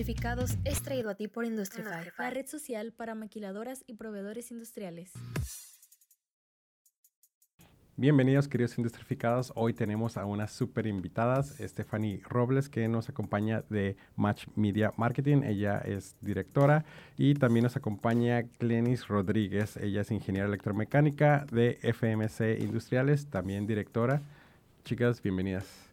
Industrificados es traído a ti por Industrify, la red social para maquiladoras y proveedores industriales. Bienvenidos queridos industrificados. Hoy tenemos a unas super invitadas, Stephanie Robles, que nos acompaña de Match Media Marketing. Ella es directora y también nos acompaña Glenis Rodríguez. Ella es ingeniera electromecánica de FMC Industriales, también directora. Chicas, bienvenidas.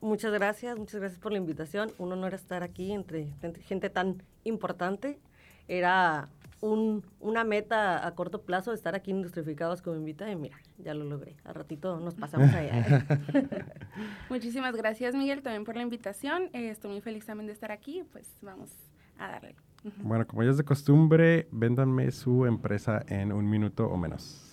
Muchas gracias, muchas gracias por la invitación. Un honor estar aquí entre, gente tan importante. Era un, una meta a corto plazo estar aquí industrificados como invita y mira, ya lo logré. Al ratito nos pasamos allá. Muchísimas gracias Miguel también por la invitación. Eh, estoy muy feliz también de estar aquí, pues vamos a darle. Bueno, como ya es de costumbre, véndanme su empresa en un minuto o menos.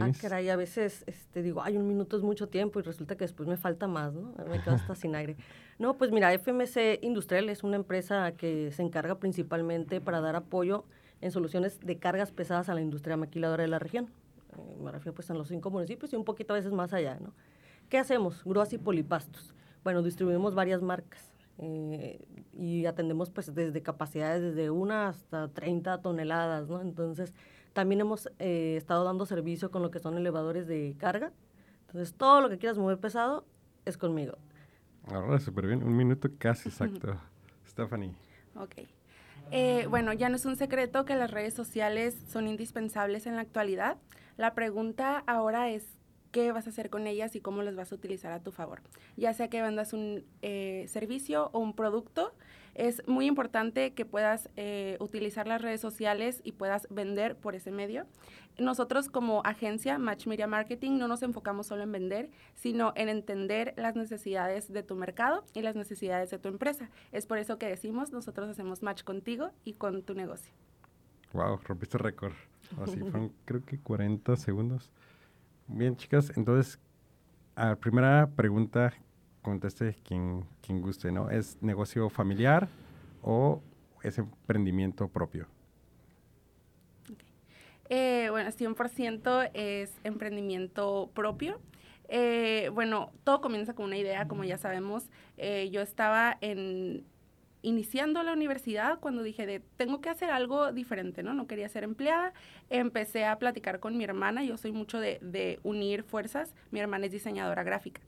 Ah, caray, a veces este, digo, ay, un minuto es mucho tiempo y resulta que después me falta más, ¿no? Me quedo hasta sin aire. No, pues mira, FMC Industrial es una empresa que se encarga principalmente para dar apoyo en soluciones de cargas pesadas a la industria maquiladora de la región. Eh, me refiero pues a los cinco municipios y un poquito a veces más allá, ¿no? ¿Qué hacemos? Grúas y polipastos. Bueno, distribuimos varias marcas eh, y atendemos pues desde capacidades desde una hasta 30 toneladas, ¿no? Entonces, también hemos eh, estado dando servicio con lo que son elevadores de carga. Entonces, todo lo que quieras mover pesado es conmigo. Ahora, súper bien. Un minuto casi exacto. Stephanie. Ok. Eh, bueno, ya no es un secreto que las redes sociales son indispensables en la actualidad. La pregunta ahora es, ¿qué vas a hacer con ellas y cómo las vas a utilizar a tu favor? Ya sea que vendas un eh, servicio o un producto, es muy importante que puedas eh, utilizar las redes sociales y puedas vender por ese medio. Nosotros como agencia Match Media Marketing no nos enfocamos solo en vender, sino en entender las necesidades de tu mercado y las necesidades de tu empresa. Es por eso que decimos, nosotros hacemos match contigo y con tu negocio. Wow, rompiste récord. Así fueron creo que 40 segundos. Bien, chicas, entonces, primera pregunta conteste quien, quien guste, ¿no? ¿Es negocio familiar o es emprendimiento propio? Eh, bueno, 100% es emprendimiento propio. Eh, bueno, todo comienza con una idea, como ya sabemos. Eh, yo estaba en, iniciando la universidad cuando dije de tengo que hacer algo diferente, ¿no? No quería ser empleada. Empecé a platicar con mi hermana. Yo soy mucho de, de unir fuerzas. Mi hermana es diseñadora gráfica.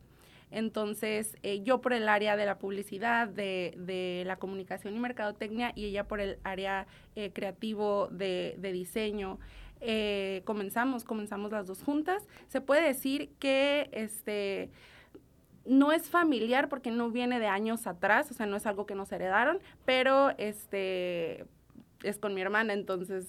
Entonces, eh, yo por el área de la publicidad, de, la comunicación y mercadotecnia, y ella por el área eh, creativo de, diseño. Eh, comenzamos, comenzamos las dos juntas. Se puede decir que este no es familiar porque no viene de años atrás, o sea, no es algo que nos heredaron, pero este es con mi hermana, entonces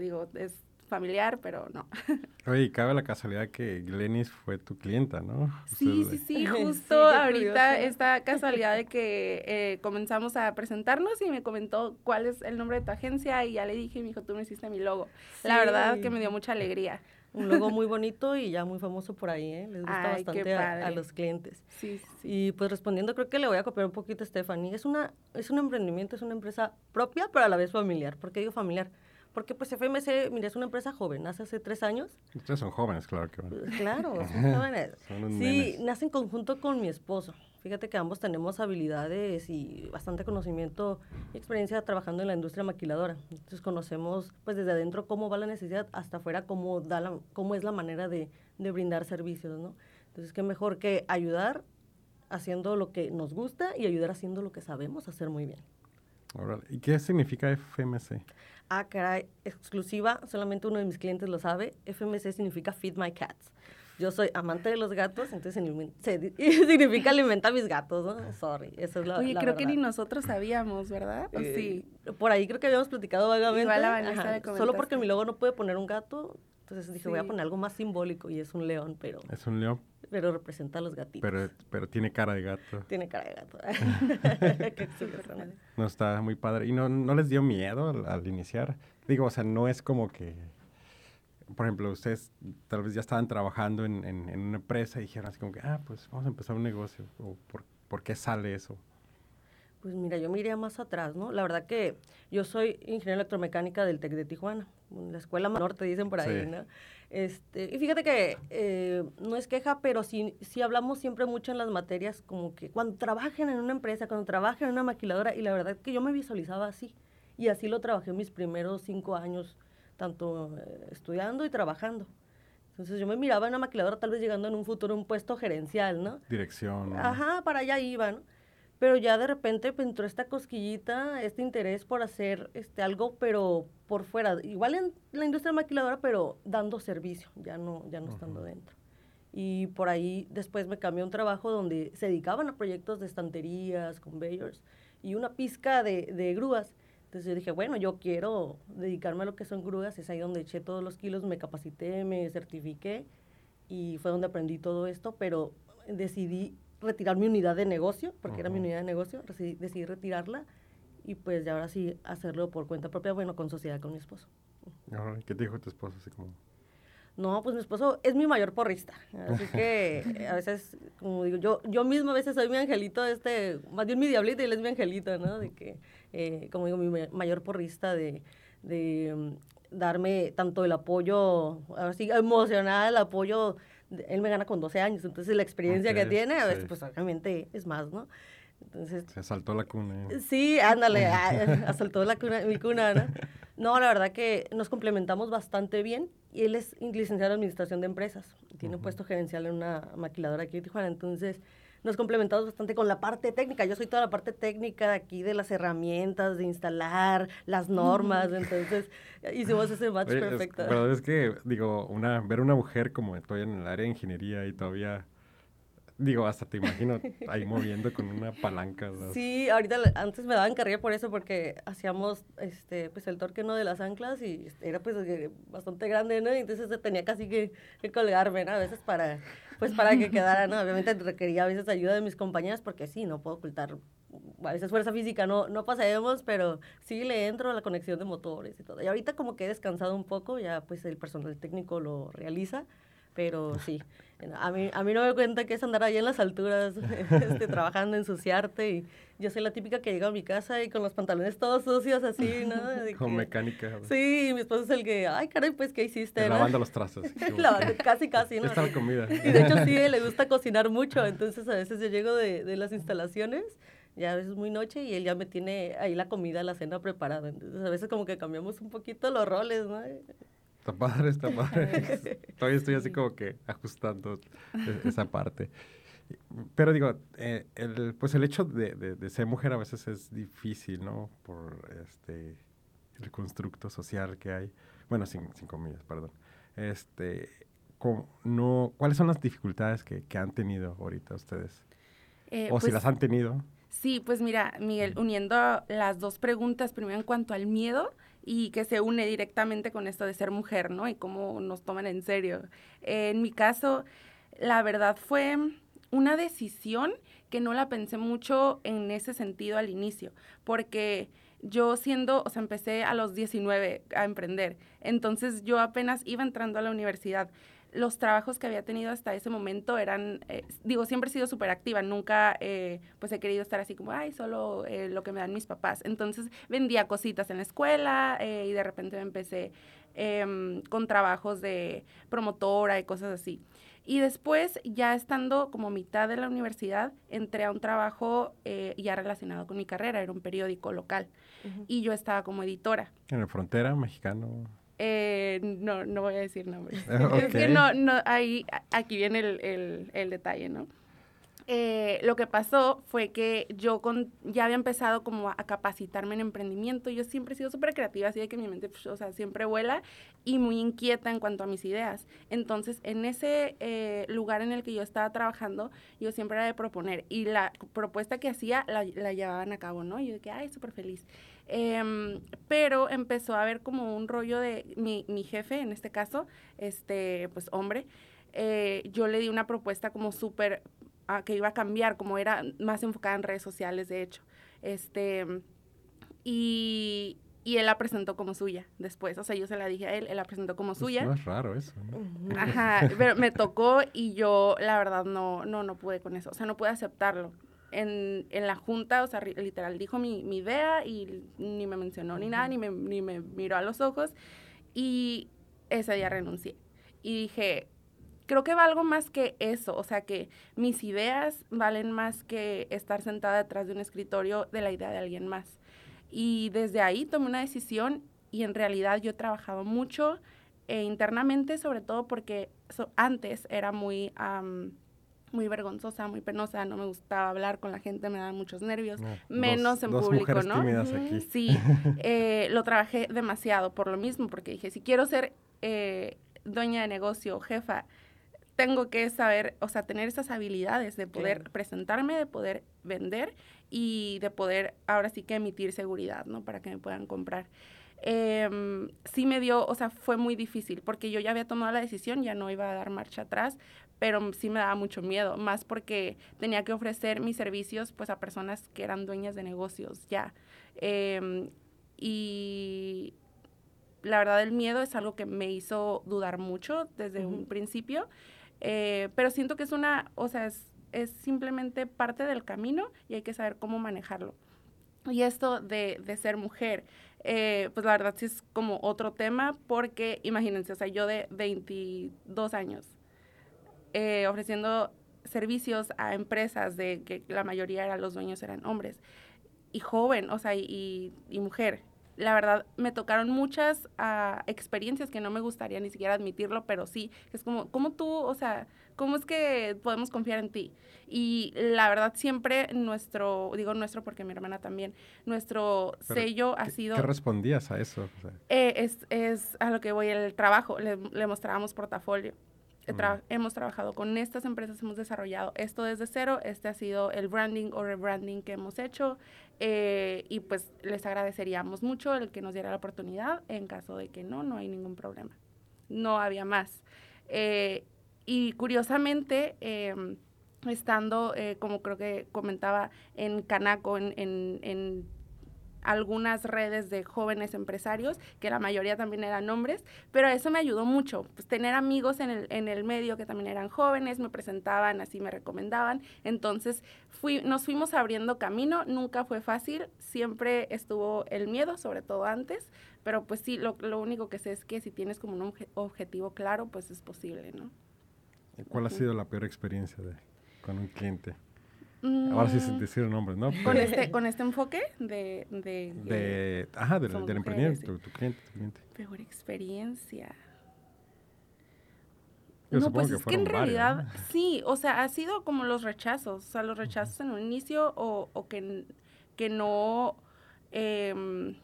digo, es familiar, pero no. Oye, cabe la casualidad que Glenis fue tu clienta, ¿no? Sí, sí, sí, justo ahorita esta casualidad de que eh, comenzamos a presentarnos y me comentó cuál es el nombre de tu agencia y ya le dije y me dijo, tú me hiciste mi logo. La verdad que me dio mucha alegría. Un logo muy bonito y ya muy famoso por ahí, ¿eh? Les gusta bastante a, los clientes. Sí, sí. Y pues respondiendo, creo que le voy a copiar un poquito a Stephanie. Es, una, es un emprendimiento, es una empresa propia, pero a la vez familiar. ¿Por qué digo familiar? Porque pues FMC, mira, es una empresa joven, nace hace tres años. Ustedes son jóvenes, claro que Claro, son jóvenes. sí, nace en conjunto con mi esposo. Fíjate que ambos tenemos habilidades y bastante conocimiento y experiencia trabajando en la industria maquiladora. Entonces conocemos pues desde adentro cómo va la necesidad hasta afuera cómo, da la, cómo es la manera de, de brindar servicios, ¿no? Entonces, qué mejor que ayudar haciendo lo que nos gusta y ayudar haciendo lo que sabemos hacer muy bien. ¿Y qué significa FMC? Ah, caray, exclusiva, solamente uno de mis clientes lo sabe, FMC significa Feed My Cats. Yo soy amante de los gatos, entonces significa alimentar a mis gatos, ¿no? Sorry, eso es la Oye, creo que ni nosotros sabíamos, ¿verdad? Eh, sí. Por ahí creo que habíamos platicado vagamente. Solo porque mi logo no puede poner un gato, entonces dije, voy a poner algo más simbólico y es un león, pero... Es un león. Pero representa a los gatitos. Pero, pero tiene cara de gato. Tiene cara de gato. no, está muy padre. ¿Y no, no les dio miedo al, iniciar? Digo, o sea, no es como que... Por ejemplo, ustedes tal vez ya estaban trabajando en, en, una empresa y dijeron así como que, ah, pues vamos a empezar un negocio. ¿O por, por qué sale eso? Pues mira, yo me iría más atrás, ¿no? La verdad que yo soy ingeniero electromecánica del TEC de Tijuana, la escuela menor te dicen por ahí, ¿no? Este, y fíjate que eh, no es queja, pero sí, sí hablamos siempre mucho en las materias, como que cuando trabajen en una empresa, cuando trabajen en una maquiladora, y la verdad que yo me visualizaba así. Y así lo trabajé mis primeros cinco años, tanto eh, estudiando y trabajando. Entonces yo me miraba en una maquiladora tal vez llegando en un futuro un puesto gerencial, ¿no? Dirección. Ajá, para allá iba, ¿no? Pero ya de repente pues, entró esta cosquillita, este interés por hacer este, algo, pero por fuera. Igual en la industria maquiladora, pero dando servicio, ya no, ya no estando dentro. Y por ahí después me cambié a un trabajo donde se dedicaban a proyectos de estanterías, conveyors y una pizca de, de grúas. Entonces yo dije, bueno, yo quiero dedicarme a lo que son grúas. Es ahí donde eché todos los kilos, me capacité, me certifiqué y fue donde aprendí todo esto, pero decidí retirar mi unidad de negocio, porque era mi unidad de negocio, decidí, decidí, retirarla y pues ya ahora sí hacerlo por cuenta propia, bueno, con sociedad con mi esposo. ¿Qué te dijo tu esposo? Así como... No, pues mi esposo es mi mayor porrista, así que a veces, como digo, yo, yo mismo a veces soy mi angelito, este, más bien mi diablito y él es mi angelito, ¿no? De que, eh, como digo, mi mayor porrista de, de mm, darme tanto el apoyo, así emocional, el apoyo, él me gana con 12 años, entonces la experiencia que tiene, a veces, pues obviamente es más, ¿no? Entonces, Se asaltó la cuna. ¿eh? Sí, ándale, asaltó la cuna, mi cuna, ¿no? No, la verdad que nos complementamos bastante bien. Y él es licenciado en Administración de Empresas. Tiene un puesto gerencial en una maquiladora aquí en Tijuana. Entonces, nos complementamos bastante con la parte técnica. Yo soy toda la parte técnica aquí de las herramientas, de instalar, las normas. Entonces, hicimos ese match perfecto. pero es que, digo, una, ver una mujer como estoy en el área de ingeniería y todavía Digo, hasta te imagino ahí moviendo con una palanca. Sí, ahorita antes me daban carrera por eso porque hacíamos este pues el torque no de las anclas y era pues eh, bastante grande, ¿no? Y entonces tenía casi que, colgarme, ¿no? A veces para pues para que quedara, ¿no? Obviamente requería a veces ayuda de mis compañeras porque sí, no puedo ocultar a veces fuerza física no, no pasemos, pero sí le entro a la conexión de motores y todo. Y ahorita como que he descansado un poco, ya pues el personal técnico lo realiza, pero sí, a mí, a mí no me cuenta que es andar ahí en las alturas, este, trabajando, ensuciarte. Y yo soy la típica que llega a mi casa y con los pantalones todos sucios, así, ¿no? Con mecánica. Sí, mi esposo es el que, ay, caray, pues, ¿qué hiciste? Lavando los trazos. casi, casi, ¿no? Está la comida. Y de hecho, sí, le gusta cocinar mucho. Entonces, a veces yo llego de, de las instalaciones ya a veces muy noche y él ya me tiene ahí la comida, la cena preparada. Entonces a veces como que cambiamos un poquito los roles, ¿no? Está padre, está padre. Todavía estoy así como que ajustando e-, esa parte. Pero digo, eh, el, pues el hecho de, de, ser mujer a veces es difícil, ¿no? Por este, el constructo social que hay. Bueno, sin, sin comillas, perdón. Este, no, ¿Cuáles son las dificultades que, que han tenido ahorita ustedes? Eh, o si pues las han tenido. Sí, pues mira, Miguel, uniendo las dos preguntas, primero en cuanto al miedo, y que se une directamente con esto de ser mujer, ¿no? Y cómo nos toman en serio. en mi caso, la verdad fue una decisión que no la pensé mucho en ese sentido al inicio, porque yo siendo, o sea, empecé a los 19 a emprender, entonces yo apenas iba entrando a la universidad los trabajos que había tenido hasta ese momento eran, eh, digo, siempre he sido súper activa, nunca eh, pues he querido estar así como, ay, solo eh, lo que me dan mis papás. Entonces vendía cositas en la escuela y de repente me empecé em, con trabajos de promotora y cosas así. Y después, ya estando como mitad de la universidad, entré a un trabajo ya relacionado con mi carrera, era un periódico local. Y yo estaba como editora. ¿En la frontera mexicano? Eh, no, no voy a decir nombres. Es que no, no, ahí, aquí viene el, el, el detalle, ¿no? Eh, lo que pasó fue que yo con, ya había empezado como a, capacitarme en emprendimiento. Yo siempre he sido súper creativa, así de que mi mente, pues, o sea, siempre vuela y muy inquieta en cuanto a mis ideas. Entonces, en ese eh, lugar en el que yo estaba trabajando, yo siempre era de proponer y la propuesta que hacía la, la llevaban a cabo, ¿no? Y yo de que, ay, súper feliz. Em, pero empezó a haber como un rollo de mi, mi jefe, en este caso, este, pues hombre, eh, yo le di una propuesta como súper, ah, que iba a cambiar, como era más enfocada en redes sociales, de hecho. Este, y, y él la presentó como suya después. O sea, yo se la dije a él, él la presentó como suya. No es raro eso. ¿no? Ajá, pero me tocó y yo, la verdad, no, no, no pude con eso. O sea, no pude aceptarlo. En, en, la junta, o sea, literal, dijo mi, mi, idea y ni me mencionó ni nada, ni me, ni me miró a los ojos. Y ese día renuncié. Y dije, creo que valgo más que eso, o sea, que mis ideas valen más que estar sentada detrás de un escritorio de la idea de alguien más. Y desde ahí tomé una decisión y en realidad yo he trabajado mucho eh, internamente, sobre todo porque antes era muy muy vergonzosa, muy penosa, no me gustaba hablar con la gente, me daban muchos nervios, menos en público, ¿no? Aquí. Sí, eh, lo trabajé demasiado por lo mismo, porque dije, si quiero ser eh, dueña de negocio, jefa, tengo que saber, o sea, tener esas habilidades de poder presentarme, de poder vender y de poder ahora sí que emitir seguridad, ¿no? Para que me puedan comprar. Em, sí me dio, o sea, fue muy difícil porque yo ya había tomado la decisión, ya no iba a dar marcha atrás, pero sí me daba mucho miedo, más porque tenía que ofrecer mis servicios pues a personas que eran dueñas de negocios ya. Em, y la verdad el miedo es algo que me hizo dudar mucho desde un principio, eh, pero siento que es una, o sea, es, es, simplemente parte del camino y hay que saber cómo manejarlo. Y esto de, de ser mujer, eh, pues la verdad sí es como otro tema porque imagínense, o sea, yo de 22 años eh, ofreciendo servicios a empresas de que la mayoría eran los dueños eran hombres y joven, o sea, y, y mujer. La verdad, me tocaron muchas uh, experiencias que no me gustaría ni siquiera admitirlo, pero sí, es como, ¿cómo tú, o sea, cómo es que podemos confiar en ti? Y la verdad, siempre nuestro, digo nuestro porque mi hermana también, nuestro sello ha sido... ¿Qué respondías a eso? eh, es, es a lo que voy, el trabajo, le, le mostrábamos portafolio hemos trabajado con estas empresas, hemos desarrollado esto desde cero, este ha sido el branding o rebranding que hemos hecho eh, y pues les agradeceríamos mucho el que nos diera la oportunidad, en caso de que no, no hay ningún problema. No había más. Eh, y curiosamente, em, estando, eh, como creo que comentaba, en Canaco, en, en algunas redes de jóvenes empresarios, que la mayoría también eran hombres, pero eso me ayudó mucho, pues tener amigos en el, en el medio que también eran jóvenes, me presentaban, así me recomendaban, entonces fui, nos fuimos abriendo camino, nunca fue fácil, siempre estuvo el miedo, sobre todo antes, pero pues sí, lo, lo único que sé es que si tienes como un objetivo claro, pues es posible, ¿no? ¿Cuál ha sido la peor experiencia de, con un cliente? Ahora sí se mm. decir nombres, ¿no? Con este, con este enfoque de... De, de ajá, del, del emprendimiento, tu, cliente, tu cliente. Peor experiencia. no, pues es que en realidad, sí, o sea, ha sido como los rechazos, o sea, los rechazos en un inicio o, o que, que no... Eh,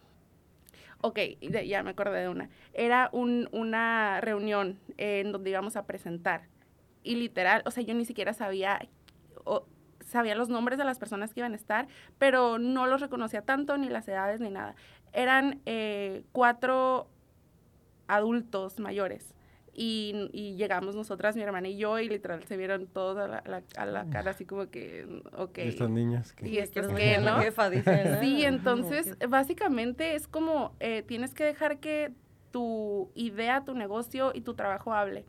ok, ya me acordé de una. Era un, una reunión en donde íbamos a presentar y literal, o sea, yo ni siquiera sabía sabía los nombres de las personas que iban a estar, pero no los reconocía tanto, ni las edades, ni nada. Eran eh, cuatro adultos mayores. Y, y, llegamos nosotras, mi hermana y yo, y literal se vieron todos a la, a la, cara así como que, ok. ¿Y estas niñas? ¿Y estas qué, no? Jefa, Sí, entonces básicamente es como eh, tienes que dejar que tu idea, tu negocio y tu trabajo hable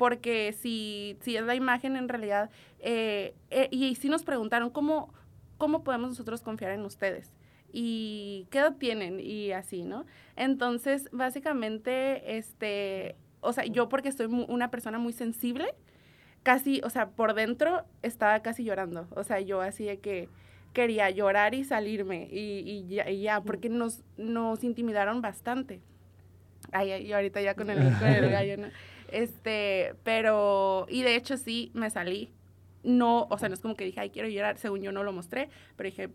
porque si, si es la imagen en realidad, eh, eh, y si nos preguntaron cómo, cómo podemos nosotros confiar en ustedes y qué edad tienen y así, ¿no? Entonces, básicamente, este, o sea, yo porque soy una persona muy sensible, casi, o sea, por dentro estaba casi llorando, o sea, yo así de que quería llorar y salirme y, y, ya, porque nos, nos intimidaron bastante. Ay, y ahorita ya con el, con el gallo, ¿no? Este, pero, y de hecho sí, me salí. No, o sea, no es como que dije, ay, quiero llorar, según yo no lo mostré, pero dije,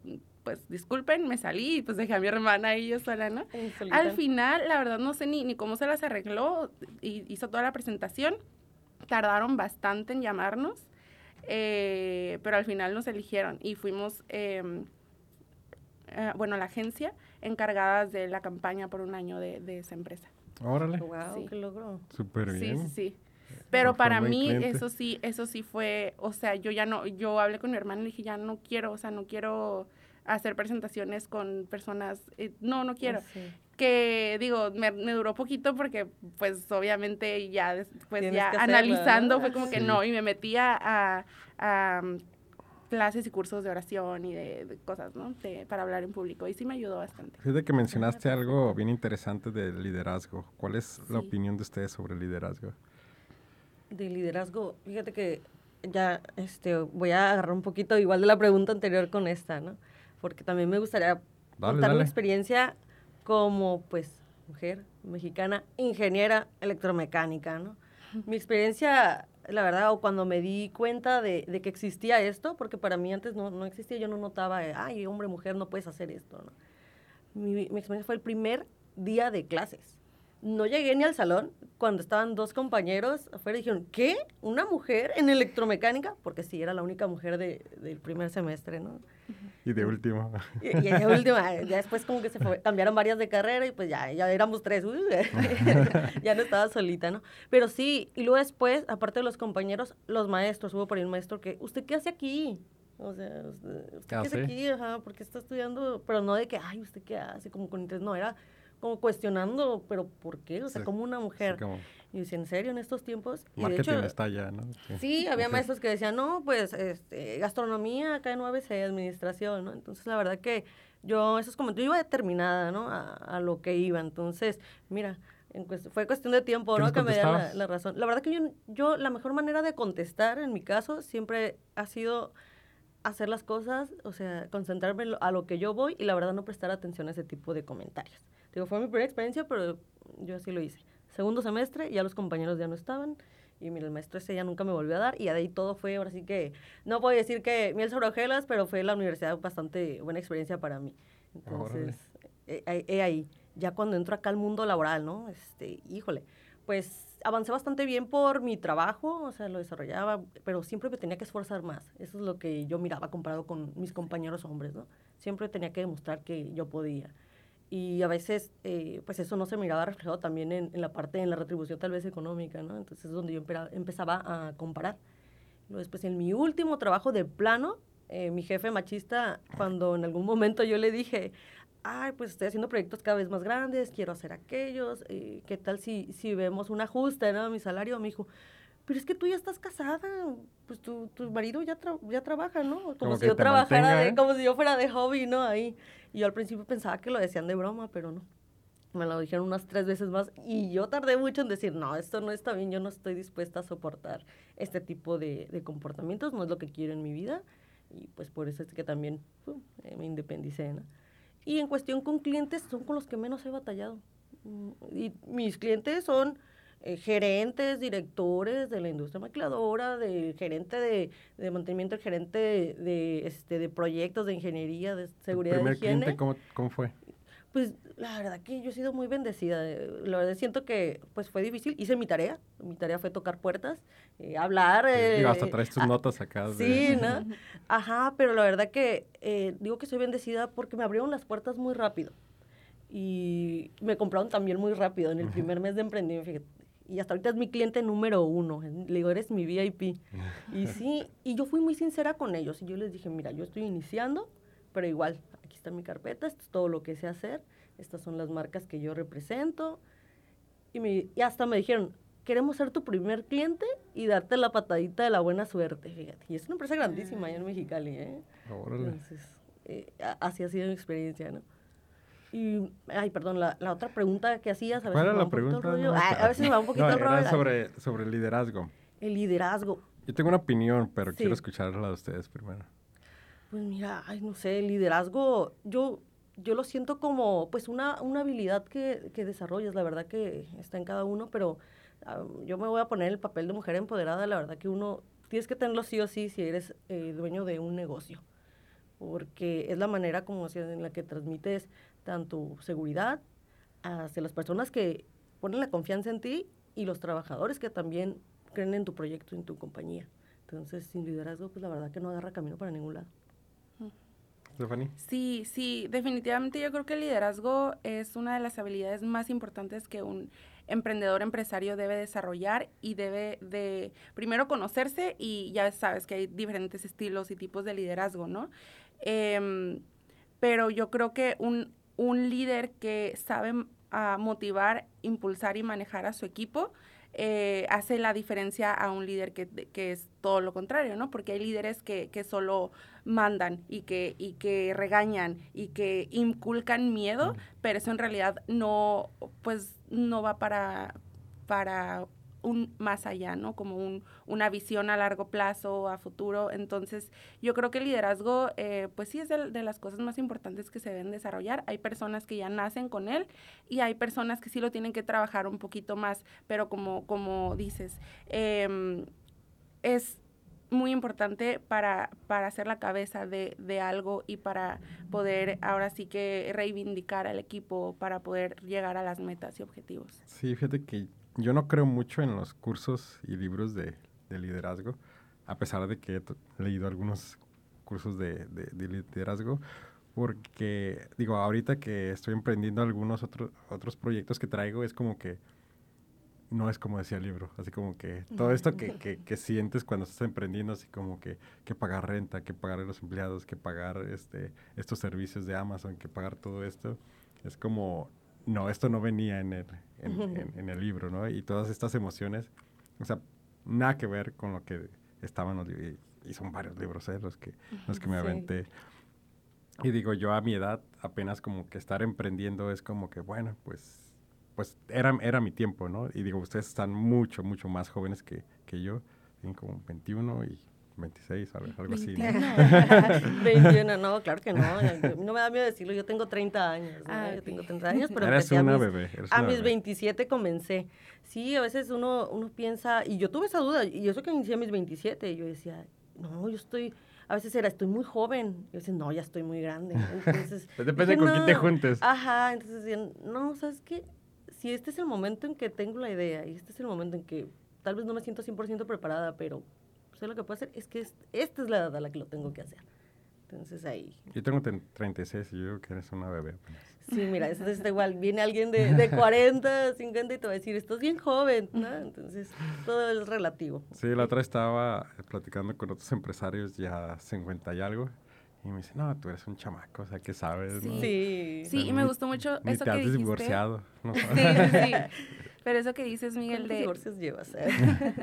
pues disculpen, me salí y pues dejé a mi hermana y yo sola, ¿no? Al final, la verdad, no sé ni, ni cómo se las arregló, y hizo toda la presentación, tardaron bastante en llamarnos, eh, pero al final nos eligieron y fuimos, em, eh, bueno, la agencia encargadas de la campaña por un año de, de esa empresa. Órale. Wow, qué logró. Súper bien. Sí, sí, Pero para mí eso sí, eso sí fue, o sea, yo ya no, yo hablé con mi hermana y le dije, ya no quiero, o sea, no quiero hacer presentaciones con personas, eh, no, no quiero. Que digo, me, duró poquito porque pues obviamente ya pues ya analizando fue como que no, y me metía a, a clases y cursos de oración y de, cosas, ¿no? para hablar en público. Y sí me ayudó bastante. Fíjate que mencionaste algo bien interesante del liderazgo. ¿Cuál es la opinión de ustedes sobre el liderazgo? De liderazgo, fíjate que ya este, voy a agarrar un poquito igual de la pregunta anterior con esta, ¿no? Porque también me gustaría contar una experiencia como, pues, mujer mexicana, ingeniera electromecánica, ¿no? Mi experiencia la verdad, o cuando me di cuenta de, que existía esto, porque para mí antes no, no existía, yo no notaba, ay, hombre, mujer, no puedes hacer esto. ¿no? Mi, experiencia fue el primer día de clases. No llegué ni al salón cuando estaban dos compañeros afuera y dijeron, ¿qué? ¿Una mujer en electromecánica? Porque sí, era la única mujer de, del primer semestre, ¿no? Y de último. Y, de último, ya después como que se cambiaron varias de carrera y pues ya, ya éramos tres, ya no estaba solita, ¿no? Pero sí, y luego después, aparte de los compañeros, los maestros, hubo por ahí un maestro que, ¿usted qué hace aquí? O sea, ¿usted, qué hace aquí? Ajá, porque está estudiando, pero no de que, ay, ¿usted qué hace? Como con interés, no, era como cuestionando, pero ¿por qué? O sea, como una mujer. Y dice, ¿en serio en estos tiempos? Marketing de hecho, está ya, ¿no? Sí, había maestros que decían, no, pues este, gastronomía, acá en UABC, administración, ¿no? Entonces, la verdad que yo, esos comentarios, yo iba determinada, ¿no? A, lo que iba. Entonces, mira, fue cuestión de tiempo, ¿no? Que me diera la, razón. La verdad que yo, yo, la mejor manera de contestar, en mi caso, siempre ha sido hacer las cosas, o sea, concentrarme a lo que yo voy y la verdad no prestar atención a ese tipo de comentarios. Digo, fue mi primera experiencia, pero yo así lo hice segundo semestre, ya los compañeros ya no estaban. Y mira, el maestro ese ya nunca me volvió a dar. Y de ahí todo fue, ahora sí que, no puedo decir que miel sobre hojuelas, pero fue la universidad bastante buena experiencia para mí. Entonces, he, ahí. Ya cuando entro acá al mundo laboral, ¿no? Este, híjole, pues avancé bastante bien por mi trabajo, o sea, lo desarrollaba, pero siempre me tenía que esforzar más. Eso es lo que yo miraba comparado con mis compañeros hombres, ¿no? Siempre tenía que demostrar que yo podía y a veces eh, pues eso no se miraba reflejado también en, la parte, en la retribución tal vez económica, ¿no? Entonces es donde yo empezaba a comparar. Luego después en mi último trabajo de plano, eh, mi jefe machista, cuando en algún momento yo le dije, ay, pues estoy haciendo proyectos cada vez más grandes, quiero hacer aquellos, eh, ¿qué tal si, si vemos un ajuste, ¿no? Mi salario, me dijo, pero es que tú ya estás casada, pues tu, tu marido ya, ya trabaja, ¿no? Como, si yo trabajara, de, como si yo fuera de hobby, ¿no? Ahí. Y yo al principio pensaba que lo decían de broma, pero no. Me lo dijeron unas tres veces más y yo tardé mucho en decir, no, esto no está bien, yo no estoy dispuesta a soportar este tipo de, de comportamientos, no es lo que quiero en mi vida. Y pues por eso es que también eh, me independicé, ¿no? Y en cuestión con clientes, son con los que menos he batallado. Mm, y mis clientes son eh, gerentes, directores de la industria maquiladora, del gerente de, de mantenimiento, el gerente de, este, de proyectos de ingeniería, de seguridad. ¿El primer cliente cómo, cómo fue? Pues la verdad que yo he sido muy bendecida. La verdad siento que pues fue difícil. Hice mi tarea. Mi tarea fue tocar puertas, eh, hablar. Eh, hasta traes tus notas acá. Sí, ¿no? Ajá, pero la verdad que eh, digo que soy bendecida porque me abrieron las puertas muy rápido. Y me compraron también muy rápido en el primer mes de emprendimiento. Fíjate, y hasta ahorita es mi cliente número uno. Le digo, eres mi VIP. y sí, y yo fui muy sincera con ellos. Y yo les dije, mira, yo estoy iniciando, pero igual, aquí está mi carpeta, esto es todo lo que sé hacer. Estas son las marcas que yo represento. Y, me, y hasta me dijeron, queremos ser tu primer cliente y darte la patadita de la buena suerte, fíjate. Y es una empresa grandísima allá en Mexicali, ¿eh? Entonces, eh, así ha sido mi experiencia, ¿no? Y, ay, perdón, la, la otra pregunta que hacías, a ¿Cuál era la pregunta? a veces me va un poquito el rollo. sobre, sobre el liderazgo. El liderazgo. Yo tengo una opinión, pero quiero escucharla de ustedes primero. Pues mira, ay, no sé, el liderazgo, yo, yo lo siento como, pues, una, una habilidad que, que desarrollas, la verdad que está en cada uno, pero yo me voy a poner el papel de mujer empoderada, la verdad que uno, tienes que tenerlo sí o sí si eres eh, dueño de un negocio porque es la manera como en la que transmites tanto seguridad hacia las personas que ponen la confianza en ti y los trabajadores que también creen en tu proyecto, en tu compañía. Entonces, sin liderazgo, pues la verdad que no agarra camino para ningún lado. Stephanie. Sí, sí, definitivamente yo creo que el liderazgo es una de las habilidades más importantes que un emprendedor empresario debe desarrollar y debe de primero conocerse y ya sabes que hay diferentes estilos y tipos de liderazgo, ¿no? Em, pero yo creo que un, un líder que sabe motivar, impulsar y manejar a su equipo eh, hace la diferencia a un líder que, que, es todo lo contrario, ¿no? Porque hay líderes que, que solo mandan y que, y que regañan y que inculcan miedo, pero eso en realidad no, pues no va para, para un más allá, ¿no? Como un, una visión a largo plazo, a futuro. Entonces, yo creo que el liderazgo, eh, pues sí es de, las cosas más importantes que se deben desarrollar. Hay personas que ya nacen con él y hay personas que sí lo tienen que trabajar un poquito más, pero como, como dices, em, es muy importante para, para hacer la cabeza de, de, algo y para poder ahora sí que reivindicar al equipo para poder llegar a las metas y objetivos. Sí, fíjate que yo no creo mucho en los cursos y libros de, liderazgo, a pesar de que he leído algunos cursos de, liderazgo, porque digo, ahorita que estoy emprendiendo algunos otros otros proyectos que traigo, es como que no es como decía el libro, así como que todo esto que, que, sientes cuando estás emprendiendo, así como que, que pagar renta, que pagar a los empleados, que pagar este, estos servicios de Amazon, que pagar todo esto, es como no, esto no venía en el, en, el libro, ¿no? Y todas estas emociones, o sea, nada que ver con lo que estaban los libros. Y son varios libros, ¿eh? Los que, los que me aventé. Y digo, yo a mi edad, apenas como que estar emprendiendo es como que, bueno, pues, pues era, era mi tiempo, ¿no? Y digo, ustedes están mucho, mucho más jóvenes que, que yo, tienen como 21 y 26, algo así. ¿no? 21, no, claro que no. No me da miedo decirlo, yo tengo 30 años. Ah, yo tengo 30 años, pero eres una a mis, bebé. a mis 27 comencé. Sí, a veces uno, uno piensa, y yo tuve esa duda, y eso que inicié a mis 27, yo decía, no, yo estoy, a veces era, estoy muy joven. Yo decía, no, ya estoy muy grande. Entonces, Depende con quién te juntes. Ajá, entonces decían, no, ¿sabes qué? Si este es el momento en que tengo la idea, y este es el momento en que tal vez no me siento 100% preparada, pero pues lo que puedo hacer es que esta es la edad a la que lo tengo que hacer. Entonces ahí. Yo tengo 36 y yo creo que eres una bebé. Sí, mira, eso es igual. Viene alguien de, de 40, 50 y te va a decir, estás bien joven, ¿no? Entonces, todo es relativo. Sí, la otra estaba platicando con otros empresarios ya 50 y algo. Y me dice, no, tú eres un chamaco, o sea, ¿qué sabes? Sí, sí, sí y me gustó mucho eso te que dijiste. divorciado. Sí, sí. Pero eso que dices, Miguel, de... divorcios llevas? Eh?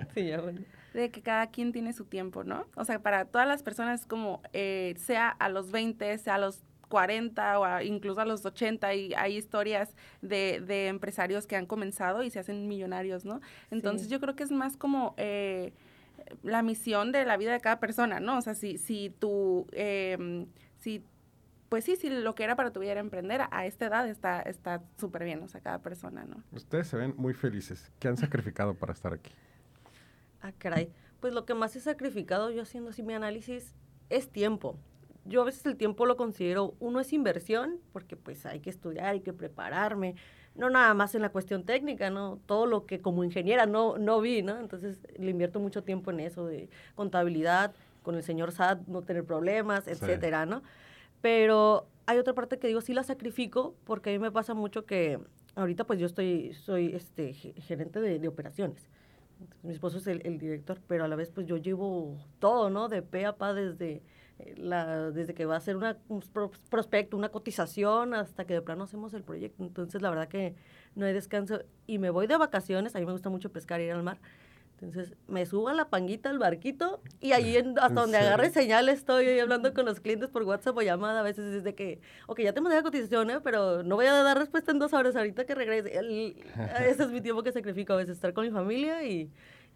sí, ya bueno de que cada quien tiene su tiempo, ¿no? O sea, para todas las personas como eh, sea a los 20, sea a los 40 o incluso a los 80 y hay historias de, de, empresarios que han comenzado y se hacen millonarios, ¿no? Entonces yo creo que es más como eh, la misión de la vida de cada persona, ¿no? O sea, si, si tú, em, si, pues sí, si lo que era para tu vida era emprender, a esta edad está súper bien, o sea, cada persona, ¿no? Ustedes se ven muy felices. ¿Qué han sacrificado para estar aquí? Ah, caray. Pues lo que más he sacrificado yo haciendo así mi análisis es tiempo. Yo a veces el tiempo lo considero, uno es inversión, porque pues hay que estudiar, hay que prepararme, no nada más en la cuestión técnica, ¿no? Todo lo que como ingeniera no, no vi, ¿no? Entonces le invierto mucho tiempo en eso de contabilidad, con el señor SAT no tener problemas, etcétera, ¿no? Pero hay otra parte que digo, sí la sacrifico, porque a mí me pasa mucho que ahorita pues yo estoy, soy este, gerente de, de operaciones mi esposo es el, director, pero a la vez pues yo llevo todo, ¿no? De pe a pa desde, eh, la, desde que va a ser una, un prospecto, una cotización, hasta que de plano hacemos el proyecto. Entonces la verdad que no hay descanso y me voy de vacaciones, a mí me gusta mucho pescar, ir al mar. Entonces me subo a la panguita al barquito y ahí hasta donde agarre señal estoy hablando con los clientes por WhatsApp o llamada. A veces es de que, ok, ya te mandé la cotización, ¿eh? pero no voy a dar respuesta en dos horas ahorita que regrese. ese es mi tiempo que sacrifico a veces, estar con mi familia y,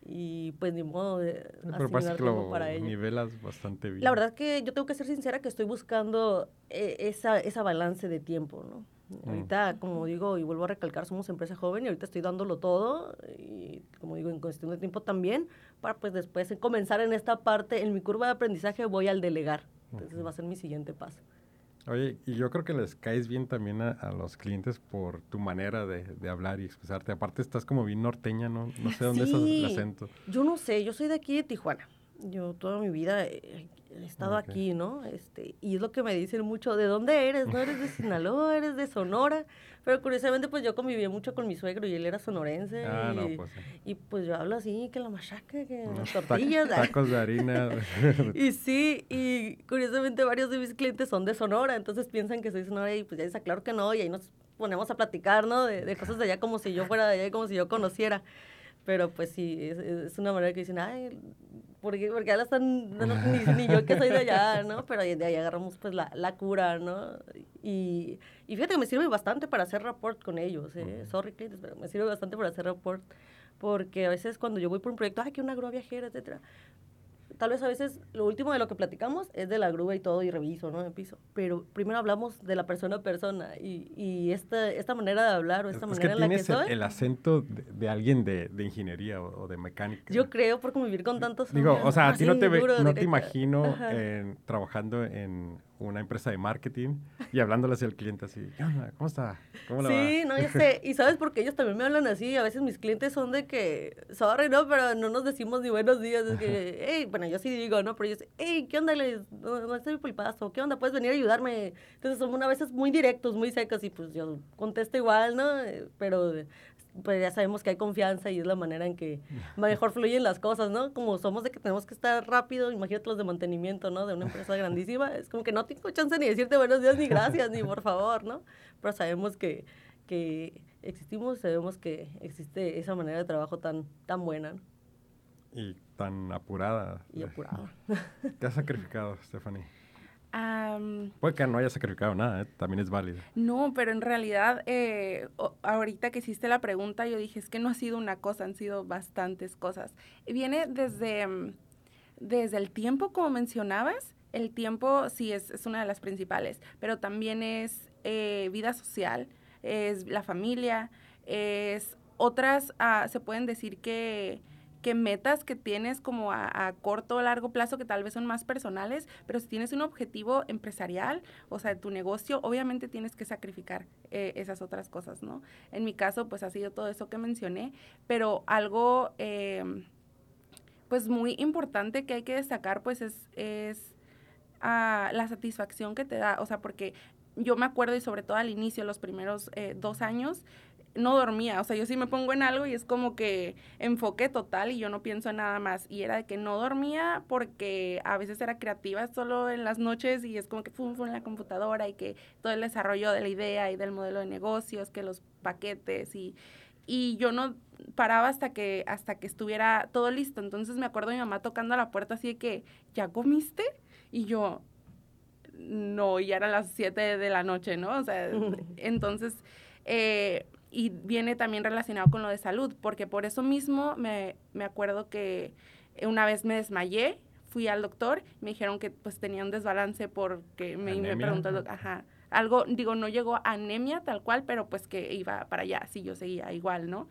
y pues ni modo de pero que lo para ello. nivelas bastante bien. La verdad que yo tengo que ser sincera que estoy buscando eh, esa, esa balance de tiempo, ¿no? Mm. Ahorita, como digo, y vuelvo a recalcar, somos empresa joven y ahorita estoy dándolo todo y, como digo, en cuestión de tiempo también, para pues después comenzar en esta parte, en mi curva de aprendizaje voy al delegar. Entonces va a ser mi siguiente paso. Oye, y yo creo que les caes bien también a, los clientes por tu manera de, de, hablar y expresarte. Aparte estás como bien norteña, ¿no? No sé dónde es el acento. Yo no sé, yo soy de aquí de Tijuana. Yo toda mi vida he, estado aquí, ¿no? Este, y es lo que me dicen mucho, ¿de dónde eres? ¿No eres de Sinaloa? ¿Eres de Sonora? Pero curiosamente, pues yo conviví mucho con mi suegro y él era sonorense. Ah, y, no, pues, y pues yo hablo así, que la machaca, que las tortillas. Tacos de harina. y sí, y curiosamente varios de mis clientes son de Sonora, entonces piensan que soy Sonora y pues ya les aclaro que no, y ahí nos ponemos a platicar, ¿no? De, de cosas de allá como si yo fuera de allá y como si yo conociera. Pero pues sí, es, es una manera que dicen, ay, porque, porque la están, no, ni, ni, yo que soy de allá, ¿no? Pero de ahí agarramos pues la, la cura, ¿no? Y, y, fíjate que me sirve bastante para hacer rapport con ellos, ¿eh? Sorry, clientes, pero me sirve bastante para hacer rapport. Porque a veces cuando yo voy por un proyecto, ay, que una grúa viajera, etcétera tal vez a veces lo último de lo que platicamos es de la grúa y todo y reviso, ¿no? En piso. Pero primero hablamos de la persona a persona y, y esta, esta manera de hablar o esta manera en la que soy. El, el acento de, alguien de, de ingeniería o, de mecánica. Yo creo por convivir con tantos. Digo, o sea, a ti no te, no te imagino trabajando en una empresa de marketing y hablándole hacia el cliente así, ¿Cómo está? ¿Cómo sí, no, ya sé. Y sabes por qué ellos también me hablan así. A veces mis clientes son de que, sorry, no, pero no nos decimos ni buenos días. Es que, hey, bueno, yo sí digo, ¿no? Pero ellos, hey, ¿qué onda? No, estoy por el paso. ¿Qué onda? ¿Puedes venir a ayudarme? Entonces son a veces muy directos, muy secos y pues yo contesto igual, ¿no? Pero pues ya sabemos que hay confianza y es la manera en que mejor fluyen las cosas, ¿no? Como somos de que tenemos que estar rápido, imagínate los de mantenimiento, ¿no? De una empresa grandísima, es como que no tengo chance ni decirte buenos días, ni gracias, ni por favor, ¿no? Pero sabemos que, que existimos, sabemos que existe esa manera de trabajo tan, tan buena. Y tan apurada. Y apurada. ¿Qué has sacrificado, Stephanie? Puede que no haya sacrificado nada, ¿eh? también es válido. No, pero en realidad, eh, ahorita que hiciste la pregunta, yo dije, es que no ha sido una cosa, han sido bastantes cosas. Viene desde, mm, desde el tiempo, como mencionabas, el tiempo sí es, es una de las principales, pero también es eh, vida social, es la familia, es otras, ah, se pueden decir que que metas que tienes como a, corto o largo plazo que tal vez son más personales, pero si tienes un objetivo empresarial, o sea, de tu negocio, obviamente tienes que sacrificar eh, esas otras cosas, ¿no? En mi caso, pues ha sido todo eso que mencioné, pero algo, em, pues muy importante que hay que destacar, pues es, es ah, la satisfacción que te da, o sea, porque yo me acuerdo y sobre todo al inicio, los primeros eh, dos años, no dormía, o sea, yo sí me pongo en algo y es como que enfoque total y yo no pienso en nada más. Y era de que no dormía porque a veces era creativa solo en las noches y es como que fum, fum en la computadora y que todo el desarrollo de la idea y del modelo de negocios, que los paquetes y, y yo no paraba hasta que, hasta que estuviera todo listo. Entonces me acuerdo de mi mamá tocando a la puerta así de que, ¿ya comiste? Y yo, no, ya eran las 7 de la noche, ¿no? O sea, entonces... Eh, y viene también relacionado con lo de salud, porque por eso mismo me, me acuerdo que una vez me desmayé, fui al doctor, me dijeron que pues tenía un desbalance porque me, me preguntó, ajá, algo, digo, no llegó a anemia tal cual, pero pues que iba para allá, sí, yo seguía igual, ¿no?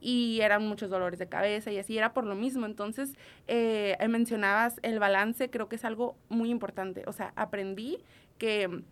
Y eran muchos dolores de cabeza y así era por lo mismo. Entonces, eh, mencionabas el balance, creo que es algo muy importante. O sea, aprendí que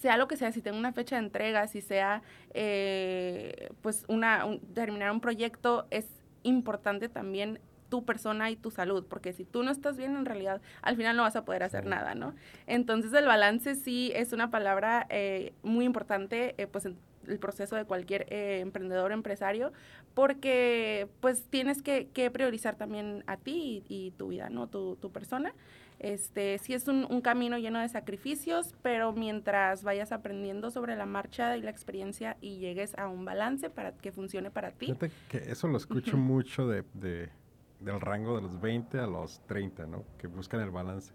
sea lo que sea, si tengo una fecha de entrega, si sea eh, pues una, terminar un proyecto, es importante también tu persona y tu salud, porque si tú no estás bien, en realidad al final no vas a poder hacer nada, ¿no? Entonces el balance sí es una palabra eh, muy importante, eh, pues en el proceso de cualquier emprendedor empresario, porque pues tienes que, priorizar también a ti y, tu vida, ¿no? Tu, tu persona. Este, sí es un, camino lleno de sacrificios, pero mientras vayas aprendiendo sobre la marcha y la experiencia y llegues a un balance para que funcione para ti. Fíjate que eso lo escucho mucho de, del rango de los 20 a los 30, ¿no? Que buscan el balance.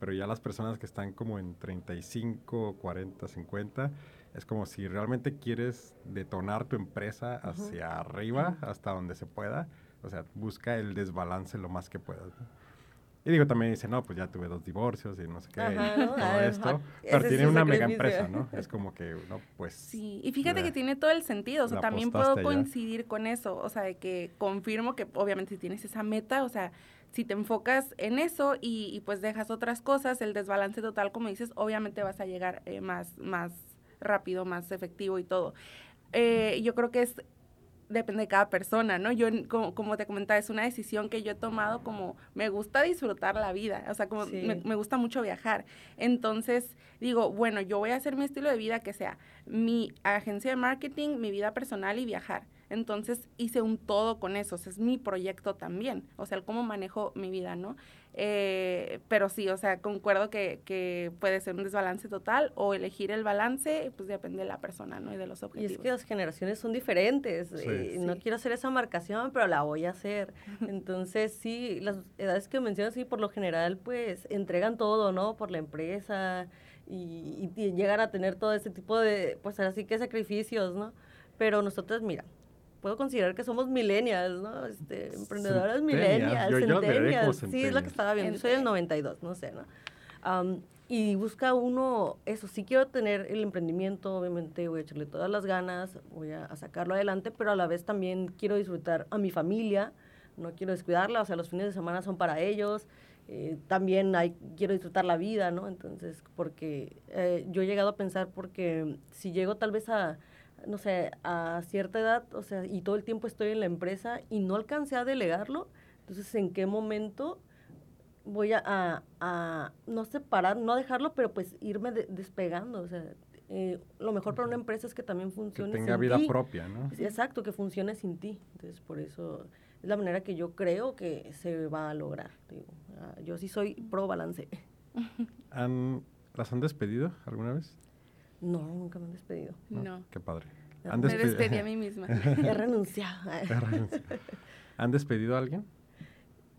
Pero ya las personas que están como en 35, 40, 50, es como si realmente quieres detonar tu empresa hacia arriba, hasta donde se pueda. O sea, busca el desbalance lo más que puedas. Y digo, también dice, no, pues ya tuve dos divorcios y no sé qué, todo esto. Pero tiene una mega empresa, ¿no? Es como que, no, pues... Sí, y fíjate que tiene todo el sentido, o sea, también puedo coincidir con eso, o sea, de que confirmo que obviamente si tienes esa meta, o sea, si te enfocas en eso y, pues dejas otras cosas, el desbalance total, como dices, obviamente vas a llegar eh, más, más rápido, más efectivo y todo. Eh, yo creo que es depende de cada persona, ¿no? Yo, como, te comentaba, es una decisión que yo he tomado como me gusta disfrutar la vida, o sea, como me, me, gusta mucho viajar. Entonces, digo, bueno, yo voy a hacer mi estilo de vida que sea mi agencia de marketing, mi vida personal y viajar. Entonces hice un todo con eso, o sea, es mi proyecto también, o sea, el cómo manejo mi vida, ¿no? Eh, pero sí, o sea, concuerdo que, que, puede ser un desbalance total o elegir el balance, pues depende de la persona, ¿no? Y de los objetivos. Y es que las generaciones son diferentes. Eh, no quiero hacer esa marcación, pero la voy a hacer. Entonces, sí, las edades que mencionas, sí, por lo general, pues entregan todo, ¿no? Por la empresa y, y llegan a tener todo ese tipo de, pues así que sacrificios, ¿no? Pero nosotros, mira, puedo considerar que somos millennials, ¿no? Este, emprendedoras millennials, centenias. Sí, es lo que estaba viendo. Yo soy del 92, no sé, ¿no? y busca uno eso, sí quiero tener el emprendimiento, obviamente voy a echarle todas las ganas, voy a, sacarlo adelante, pero a la vez también quiero disfrutar a mi familia, no quiero descuidarla, o sea, los fines de semana son para ellos, eh, también hay, quiero disfrutar la vida, ¿no? Entonces, porque eh, yo he llegado a pensar, porque si llego tal vez a, no sé, a cierta edad, o sea, y todo el tiempo estoy en la empresa y no alcancé a delegarlo, entonces, ¿en qué momento voy a, a, no separar, no dejarlo, pero pues irme despegando? O sea, eh, lo mejor para una empresa es que también funcione que tenga vida propia, ¿no? exacto, que funcione sin ti. Entonces, por eso es la manera que yo creo que se va a lograr. Ah, yo sí soy pro balance. ¿Las han despedido alguna vez? No, nunca me han despedido. No. Qué padre. me despedí a mí misma. He renunciado. ¿Han despedido a alguien?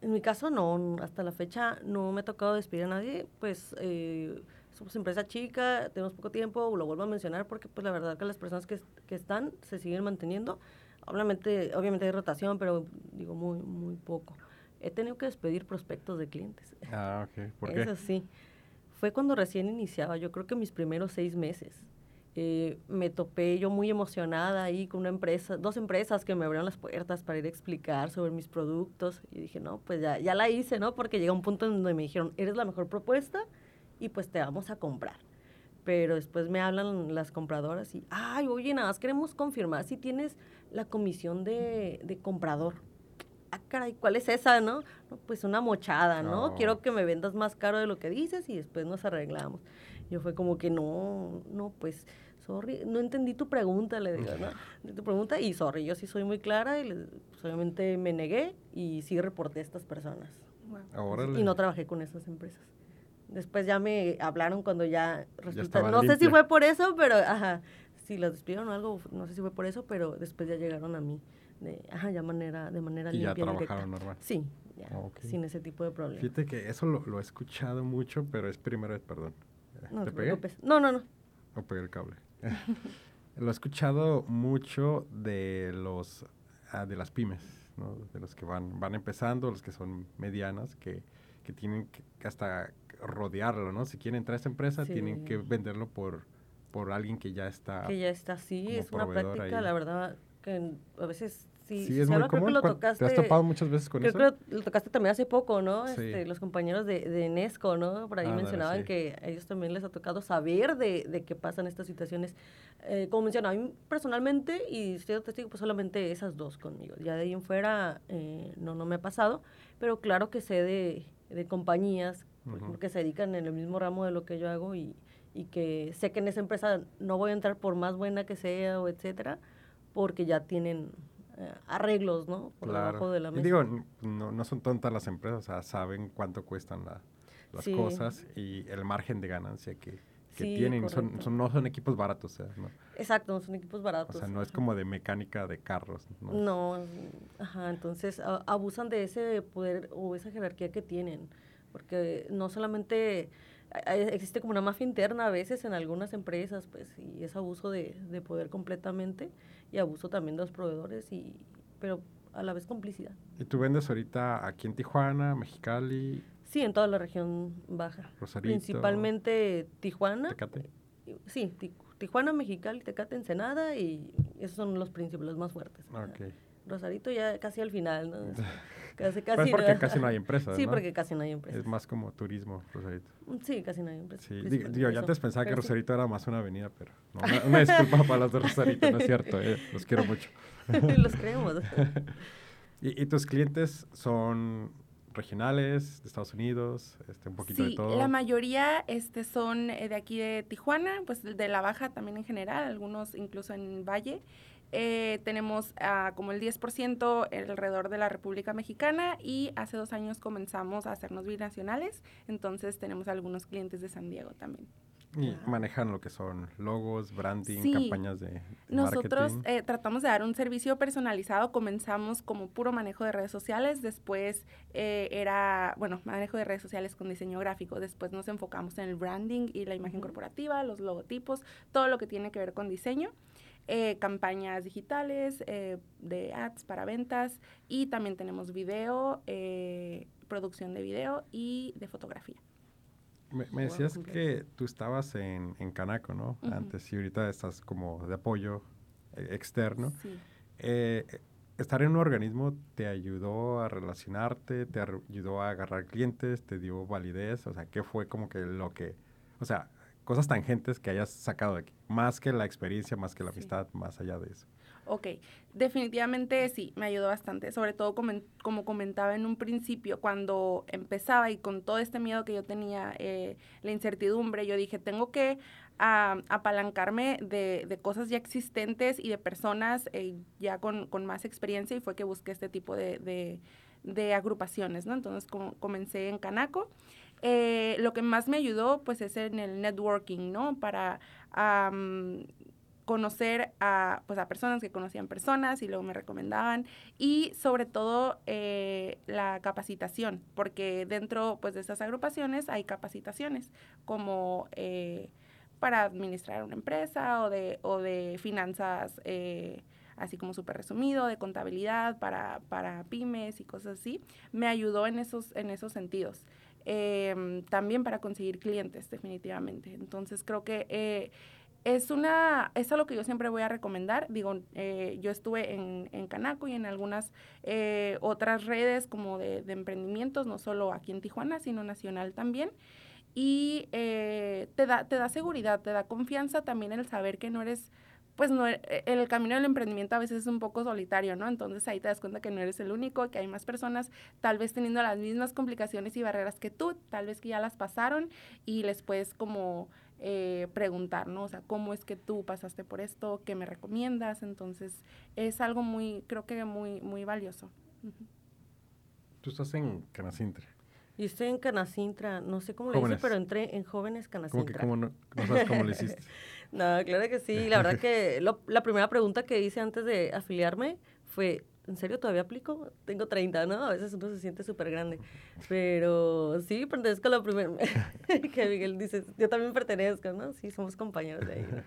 En mi caso no, hasta la fecha no me ha tocado despedir a nadie, pues eh, somos empresa chica, tenemos poco tiempo, lo vuelvo a mencionar porque pues la verdad que las personas que, que están se siguen manteniendo, obviamente, obviamente hay rotación, pero digo muy, muy poco. He tenido que despedir prospectos de clientes. Ah, ok. ¿Por qué? Eso sí fue cuando recién iniciaba, yo creo que mis primeros seis meses. Eh, me topé yo muy emocionada ahí con una empresa, dos empresas que me abrieron las puertas para ir a explicar sobre mis productos. Y dije, no, pues ya, ya la hice, ¿no? Porque llega un punto en donde me dijeron, eres la mejor propuesta y pues te vamos a comprar. Pero después me hablan las compradoras y, ay, oye, nada más queremos confirmar si tienes la comisión de, de comprador ah, caray, ¿cuál es esa, no? pues una mochada, ¿no? Quiero que me vendas más caro de lo que dices y después nos arreglamos. Yo fue como que no, no, pues, sorry, no entendí tu pregunta, le digo, ¿no? Tu pregunta y sorry, yo sí soy muy clara y pues, obviamente me negué y sí reporté a estas personas. Y no trabajé con esas empresas. Después ya me hablaron cuando ya resulta, no sé si fue por eso, pero ajá, si las despidieron o algo, no sé si fue por eso, pero después ya llegaron a mí de, ajá, ya manera, de manera y limpia. ya trabajaron normal. Sí, ya, sin ese tipo de problemas. Fíjate que eso lo, he escuchado mucho, pero es primera vez, perdón. No, ¿Te pegué? No, no, no. No pegué el cable. lo he escuchado mucho de los ah, de las pymes, ¿no? de los que van, van empezando, los que son medianas, que, que tienen que hasta rodearlo, ¿no? Si quieren entrar a esta empresa, tienen que venderlo por, por alguien que ya está. Que ya está, sí, es una práctica, la verdad, que a veces Sí, sí es muy común. ¿Te has topado muchas veces con eso? Creo que lo tocaste también hace poco, ¿no? Este, los compañeros de, de Nesco, ¿no? Por ahí mencionaban que a ellos también les ha tocado saber de, de qué pasan estas situaciones. Eh, como mencionaba, a mí personalmente, y estoy testigo, pues solamente esas dos conmigo. Ya de ahí en fuera eh, no, no me ha pasado, pero claro que sé de, de compañías que se dedican en el mismo ramo de lo que yo hago y, y que sé que en esa empresa no voy a entrar por más buena que sea o etcétera, porque ya tienen arreglos, ¿no? Por debajo de la mesa. Y digo, no, no son tontas las empresas, o sea, saben cuánto cuestan las cosas y el margen de ganancia que, que tienen. Son, son, no son equipos baratos, ¿no? Exacto, no son equipos baratos. O sea, no es como de mecánica de carros. No, no ajá, entonces abusan de ese poder o esa jerarquía que tienen, porque no solamente existe como una mafia interna a veces en algunas empresas, pues, y es abuso de, de poder completamente y abuso también de los proveedores, y, pero a la vez complicidad. ¿Y tú vendes ahorita aquí en Tijuana, Mexicali? Sí, en toda la región baja. Rosarito. Principalmente Tijuana. Tecate. Sí, Tijuana, Mexicali, Tecate, Ensenada y esos son los principales, los más fuertes. Okay. Rosarito ya casi al final, ¿no? Casi, casi pues porque casi no hay empresas, Sí, porque casi no hay empresas. Es más como turismo, Rosarito. Mm, sí, casi no hay empresas. Sí, digo, yo antes pensaba que Rosarito era más una avenida, pero una, disculpa para los de Rosarito, no es cierto, eh, los quiero mucho. los creemos. ¿Y, ¿Y, tus clientes son, regionales de Estados Unidos, este, un poquito de todo. La mayoría este, son eh, de aquí de Tijuana, pues de la Baja también en general, algunos incluso en Valle. Eh, tenemos como el 10% alrededor de la República Mexicana y hace dos años comenzamos a hacernos binacionales, entonces tenemos algunos clientes de San Diego también. Y manejan lo que son logos, branding, campañas de, Nosotros eh, tratamos de dar un servicio personalizado. Comenzamos como puro manejo de redes sociales. Después eh, era, bueno, manejo de redes sociales con diseño gráfico. Después nos enfocamos en el branding y la imagen corporativa, los logotipos, todo lo que tiene que ver con diseño. Eh, campañas digitales, de ads para ventas y también tenemos video, producción de video y de fotografía. Me, decías que tú estabas en, en Canaco, ¿no? Antes y ahorita estás como de apoyo eh, externo. Sí. Eh, ¿Estar en un organismo te ayudó a relacionarte, te ayudó a agarrar clientes, te dio validez? O sea, ¿qué fue como que lo que, o sea, cosas tangentes que hayas sacado de aquí? Más que la experiencia, más que la amistad, más allá de eso. Ok, definitivamente sí, me ayudó bastante, sobre todo como, como, comentaba en un principio, cuando empezaba y con todo este miedo que yo tenía, eh, la incertidumbre, yo dije, tengo que apalancarme de, de, cosas ya existentes y de personas eh, ya con, con, más experiencia y fue que busqué este tipo de, de, de agrupaciones, ¿no? Entonces como, comencé en Canaco. Eh, lo que más me ayudó pues es en el networking, ¿no? Para conocer a, pues, a personas que conocían personas y luego me recomendaban y sobre todo eh, la capacitación, porque dentro pues, de estas agrupaciones hay capacitaciones como eh, para administrar una empresa o de, o de finanzas, eh, así como súper resumido, de contabilidad para, para pymes y cosas así. Me ayudó en esos, en esos sentidos. Em, también para conseguir clientes, definitivamente. Entonces creo que es una, es algo que yo siempre voy a recomendar. Digo, eh, yo estuve en, en, Canaco y en algunas eh, otras redes como de, emprendimientos, no solo aquí en Tijuana, sino nacional también. Y eh, te, da, te da seguridad, te da confianza también el saber que no eres, pues no, el camino del emprendimiento a veces es un poco solitario, ¿no? Entonces ahí te das cuenta que no eres el único, que hay más personas tal vez teniendo las mismas complicaciones y barreras que tú, tal vez que ya las pasaron y les puedes como eh, preguntar, ¿no? O sea, ¿cómo es que tú pasaste por esto? ¿Qué me recomiendas? Entonces, es algo muy, creo que muy, muy valioso. Tú estás en Canacintra. Yo estoy en Canacintra, no sé cómo le hice, pero entré en Jóvenes Canacintra. ¿Cómo que cómo no, sabes cómo le hiciste? no, claro que sí. La verdad que la primera pregunta que hice antes de afiliarme fue, ¿en serio todavía aplico? Tengo 30, ¿no? A veces uno se siente súper grande. Pero sí, pertenezco a la primera. que Miguel dice, yo también pertenezco, ¿no? Sí, somos compañeros de ahí, ¿no?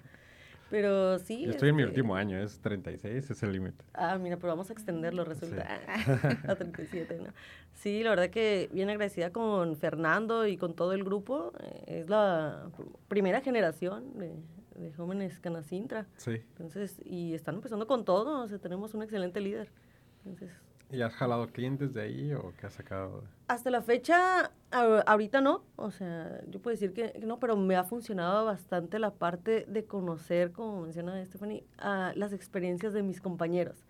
Pero sí. Yo estoy en mi este último año, es 36, es el límite. Ah, mira, pero vamos a extenderlo, resulta. a 37, ¿no? Sí, la verdad que bien agradecida con Fernando y con todo el grupo. Eh, es la primera generación de, de jóvenes Canacintra. Sí. Entonces, y están empezando con todo, o sea, tenemos un excelente líder. ¿Y has jalado clientes de ahí o qué has sacado? Hasta la fecha, ahorita no, o sea, yo puedo decir que no, pero me ha funcionado bastante la parte de conocer, como menciona Stephanie, las experiencias de mis compañeros,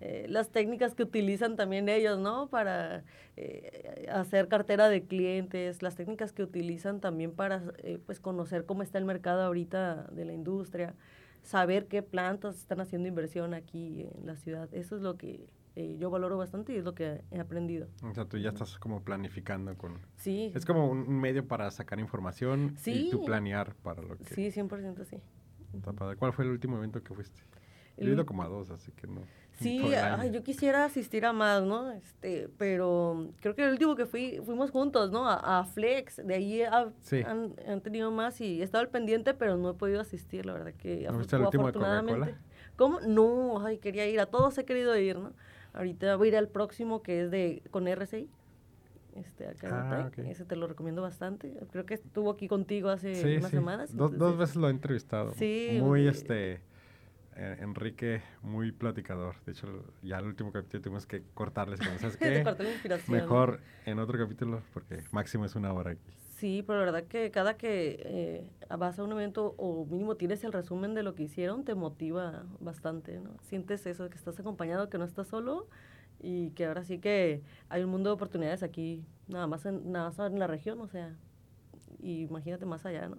eh, las técnicas que utilizan también ellos, ¿no? Para eh, hacer cartera de clientes, las técnicas que utilizan también para, eh, pues, conocer cómo está el mercado ahorita de la industria, saber qué plantas están haciendo inversión aquí en la ciudad, eso es lo que eh, yo valoro bastante y es lo que he aprendido. O sea, tú ya estás como planificando con... Sí. Es como un medio para sacar información y tú planear para lo que... Sí, 100% sí. ¿Cuál fue el último evento que fuiste? He ido como a dos, así que no. Sí, yo quisiera asistir a más, ¿no? Este, pero creo que el último que fui, fuimos juntos, ¿no? A, Flex, de ahí han, han, tenido más y he estado al pendiente, pero no he podido asistir, la verdad que ¿No el último de Coca-Cola? ¿Cómo? No, ay, quería ir, a todos he querido ir, ¿no? Ahorita voy a ir al próximo que es de con RCI. Este, acá ah, Ese te lo recomiendo bastante. Creo que estuvo aquí contigo hace unas semanas. dos veces lo he entrevistado. Sí. Muy, este, eh, Enrique, muy platicador. De hecho, ya el último capítulo tuvimos que cortarles. ¿Sabes qué? Mejor en otro capítulo, porque máximo es una hora aquí. Sí, pero la verdad que cada que eh, vas a un evento o mínimo tienes el resumen de lo que hicieron, te motiva bastante, ¿no? Sientes eso, que estás acompañado, que no estás solo y que ahora sí que hay un mundo de oportunidades aquí, nada más en, nada más en la región, o sea, y imagínate más allá, ¿no?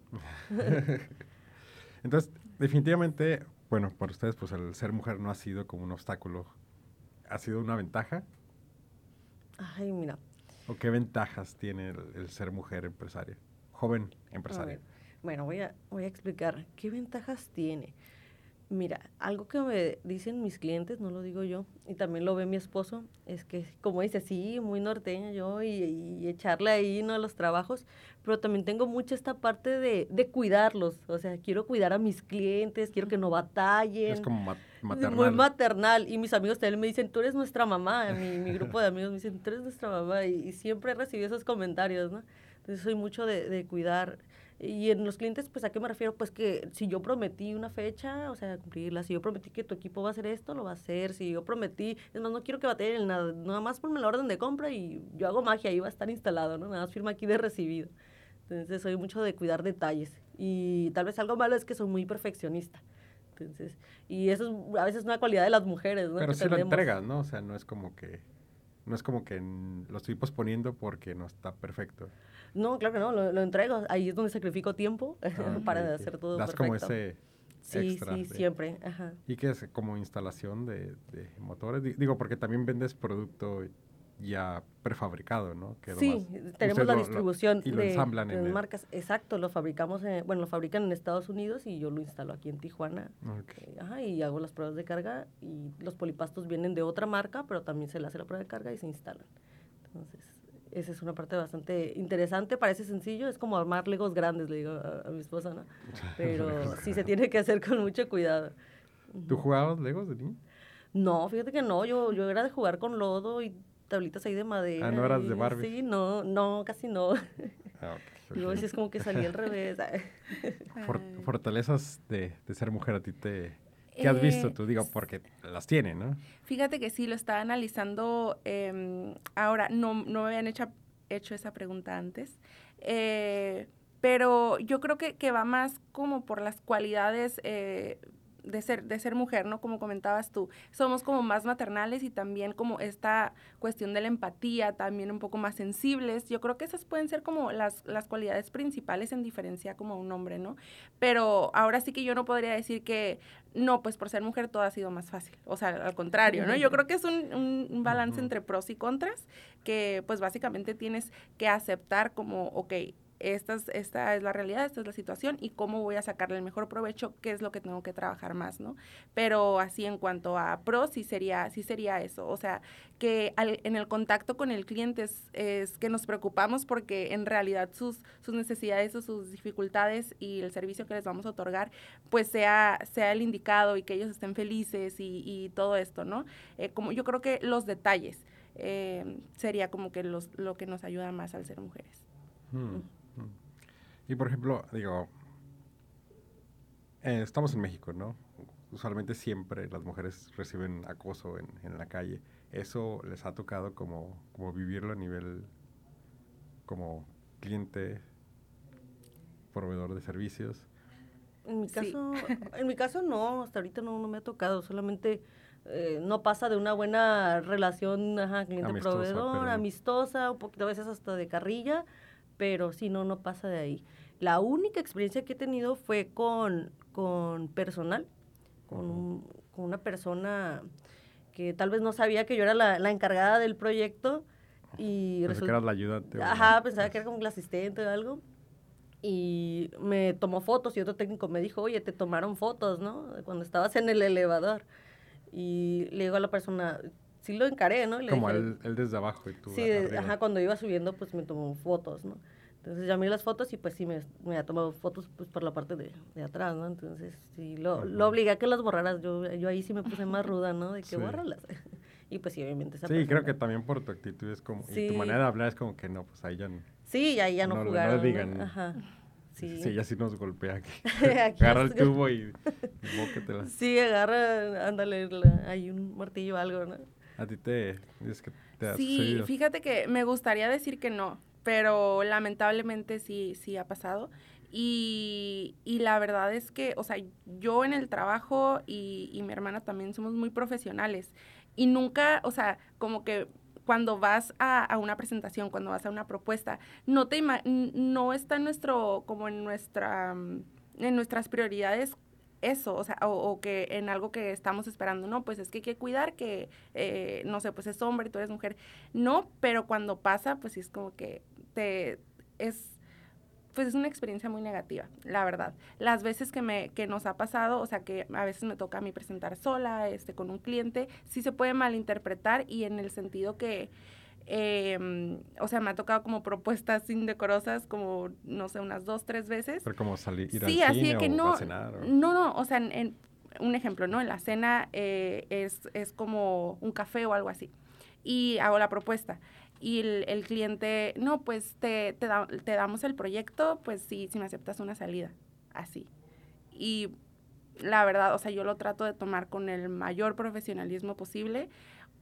Entonces, definitivamente, bueno, para ustedes, pues el ser mujer no ha sido como un obstáculo, ha sido una ventaja. Ay, mira. ¿O qué ventajas tiene el, ser mujer empresaria, joven empresaria? Bueno, voy a, voy a explicar qué ventajas tiene. Mira, algo que me dicen mis clientes, no lo digo yo, y también lo ve mi esposo, es que, como dice, sí, muy norteña yo y, echarle ahí ¿no? a los trabajos, pero también tengo mucho esta parte de, de, cuidarlos, o sea, quiero cuidar a mis clientes, quiero que no batallen. Es como maternal. Muy maternal, y mis amigos también me dicen, tú eres nuestra mamá, mi, mi grupo de amigos me dicen, tú eres nuestra mamá, y, y siempre he recibido esos comentarios, ¿no? Entonces soy mucho de, de cuidar y en los clientes, pues, ¿a qué me refiero? Pues que si yo prometí una fecha, o sea, cumplirla. Si yo prometí que tu equipo va a hacer esto, lo va a hacer. Si yo prometí, es más, no quiero que batallen nada. Nada más ponme la orden de compra y yo hago magia, ahí va a estar instalado, ¿no? Nada más firma aquí de recibido. Entonces, soy mucho de cuidar detalles. Y tal vez algo malo es que soy muy perfeccionista. Entonces, y eso es a veces una cualidad de las mujeres, ¿no? Pero sí lo entregas, ¿no? O sea, no es como que no es como que lo estoy posponiendo porque no está perfecto. No, claro que no, lo, entrego. Ahí es donde sacrifico tiempo ah, para hacer todo das como ese Sí, sí, siempre. Ajá. ¿Y qué es? ¿Como instalación de, de motores? Digo, porque también vendes producto ya prefabricado, ¿no? sí, tenemos la distribución y lo de, ensamblan en marcas. Exacto, lo fabricamos, bueno, lo fabrican en Estados Unidos y yo lo instalo aquí en Tijuana. Eh, ajá, y hago las pruebas de carga y los polipastos vienen de otra marca, pero también se le hace la prueba de carga y se instalan. Entonces, esa es una parte bastante interesante, parece sencillo, es como armar legos grandes, le digo a, mi esposa, ¿no? Pero sí se tiene que hacer con mucho cuidado. ¿Tú jugabas legos de niño? No, fíjate que no, yo, yo era de jugar con lodo y tablitas ahí de madera. Ah, ¿no eras de Barbie? Sí, no, no, casi no. Ah, okay, okay. es como que salí al revés. fortalezas de, de, ser mujer a ti te... ¿Qué has visto tú? Digo, porque las tiene, ¿no? Fíjate que sí, lo estaba analizando eh, ahora. No, no me habían hecho, hecho esa pregunta antes. Eh, pero yo creo que, que, va más como por las cualidades eh, de ser, de ser mujer, ¿no? Como comentabas tú, somos como más maternales y también como esta cuestión de la empatía, también un poco más sensibles. Yo creo que esas pueden ser como las, las cualidades principales en diferencia como un hombre, ¿no? Pero ahora sí que yo no podría decir que, no, pues por ser mujer todo ha sido más fácil. O sea, al contrario, ¿no? Yo creo que es un, un balance entre pros y contras que pues básicamente tienes que aceptar como, ok, esta es, esta es la realidad, esta es la situación y cómo voy a sacarle el mejor provecho, qué es lo que tengo que trabajar más, ¿no? Pero así en cuanto a pros, sí sería, sí sería eso, o sea, que en el contacto con el cliente es, que nos preocupamos porque en realidad sus, sus necesidades o sus dificultades y el servicio que les vamos a otorgar, pues sea, sea el indicado y que ellos estén felices y, todo esto, ¿no? Eh, como yo creo que los detalles eh, sería como que los, lo que nos ayuda más al ser mujeres. Hmm. Y por ejemplo, digo, eh, estamos en México, ¿no? Usualmente siempre las mujeres reciben acoso en, en, la calle. ¿Eso les ha tocado como, como vivirlo a nivel como cliente, proveedor de servicios? En mi caso, en mi caso no, hasta ahorita no, no me ha tocado, solamente eh, no pasa de una buena relación cliente-proveedor, amistosa, un poquito a veces hasta de carrilla, pero si no, no pasa de ahí. La única experiencia que he tenido fue con, con personal, con, una persona que tal vez no sabía que yo era la, encargada del proyecto y Pensé que era la ayudante. Ajá, pensaba que era como la asistente o algo. Y me tomó fotos y otro técnico me dijo, oye, te tomaron fotos, ¿no? Cuando estabas en el elevador. Y le digo a la persona, sí lo encaré, ¿no? Como él, desde abajo y tú Sí, ajá, cuando iba subiendo, pues me tomó fotos, ¿no? Entonces ya miré las fotos y pues sí me, me ha tomado fotos pues por la parte de, de atrás, ¿no? Entonces sí, lo, lo, obligué a que las borraras. Yo, yo ahí sí me puse más ruda, ¿no? De que sí. y pues sí, obviamente esa Sí, creo que también por tu actitud es como, y tu manera de hablar es como que no, pues ahí ya no. Sí, ahí ya no, no jugaron. No digan. Ajá. Sí. sí, ya sí nos golpea aquí. agarra el tubo y, y Sí, agarra, ándale, hay un martillo o algo, ¿no? A ti te, es que te ha Sí, fíjate que me gustaría decir que no, pero lamentablemente sí, sí ha pasado. Y, y, la verdad es que, o sea, yo en el trabajo y, y mi hermana también somos muy profesionales. Y nunca, o sea, como que cuando vas a, a, una presentación, cuando vas a una propuesta, no te no está en nuestro, como en nuestra, en nuestras prioridades eso, o sea, o, que en algo que estamos esperando, no, pues es que hay que cuidar que, eh, no sé, pues es hombre tú eres mujer. No, pero cuando pasa, pues sí es como que te, es pues es una experiencia muy negativa, la verdad. Las veces que, me, que nos ha pasado, o sea, que a veces me toca a mí presentar sola, este, con un cliente, sí se puede malinterpretar y en el sentido que, em, o sea, me ha tocado como propuestas indecorosas, como, no sé, unas dos, tres veces. Pero como salir, ir sí, al así que no, cenar, no, no, o sea, en, un ejemplo, ¿no? En la cena eh, es, es como un café o algo así. Y hago la propuesta y el, cliente, no, pues te, te, damos el proyecto, pues sí, si me aceptas una salida, así. Y la verdad, o sea, yo lo trato de tomar con el mayor profesionalismo posible.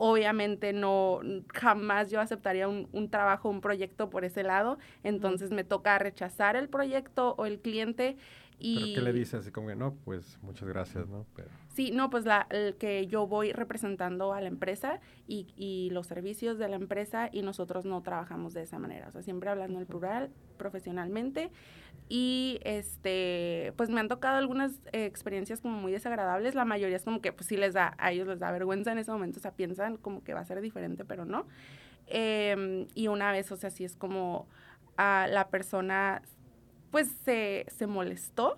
Obviamente no, jamás yo aceptaría un, un trabajo, un proyecto por ese lado, entonces me toca rechazar el proyecto o el cliente ¿Pero qué le dice así como que no? Pues muchas gracias, ¿no? Pero... Sí, no, pues la, el que yo voy representando a la empresa y, y, los servicios de la empresa y nosotros no trabajamos de esa manera, o sea, siempre hablando el plural, profesionalmente. Y este, pues me han tocado algunas eh, experiencias como muy desagradables, la mayoría es como que pues sí les da, a ellos les da vergüenza en ese momento, o sea, piensan como que va a ser diferente, pero no. Em, y una vez, o sea, sí es como a la persona pues se, se molestó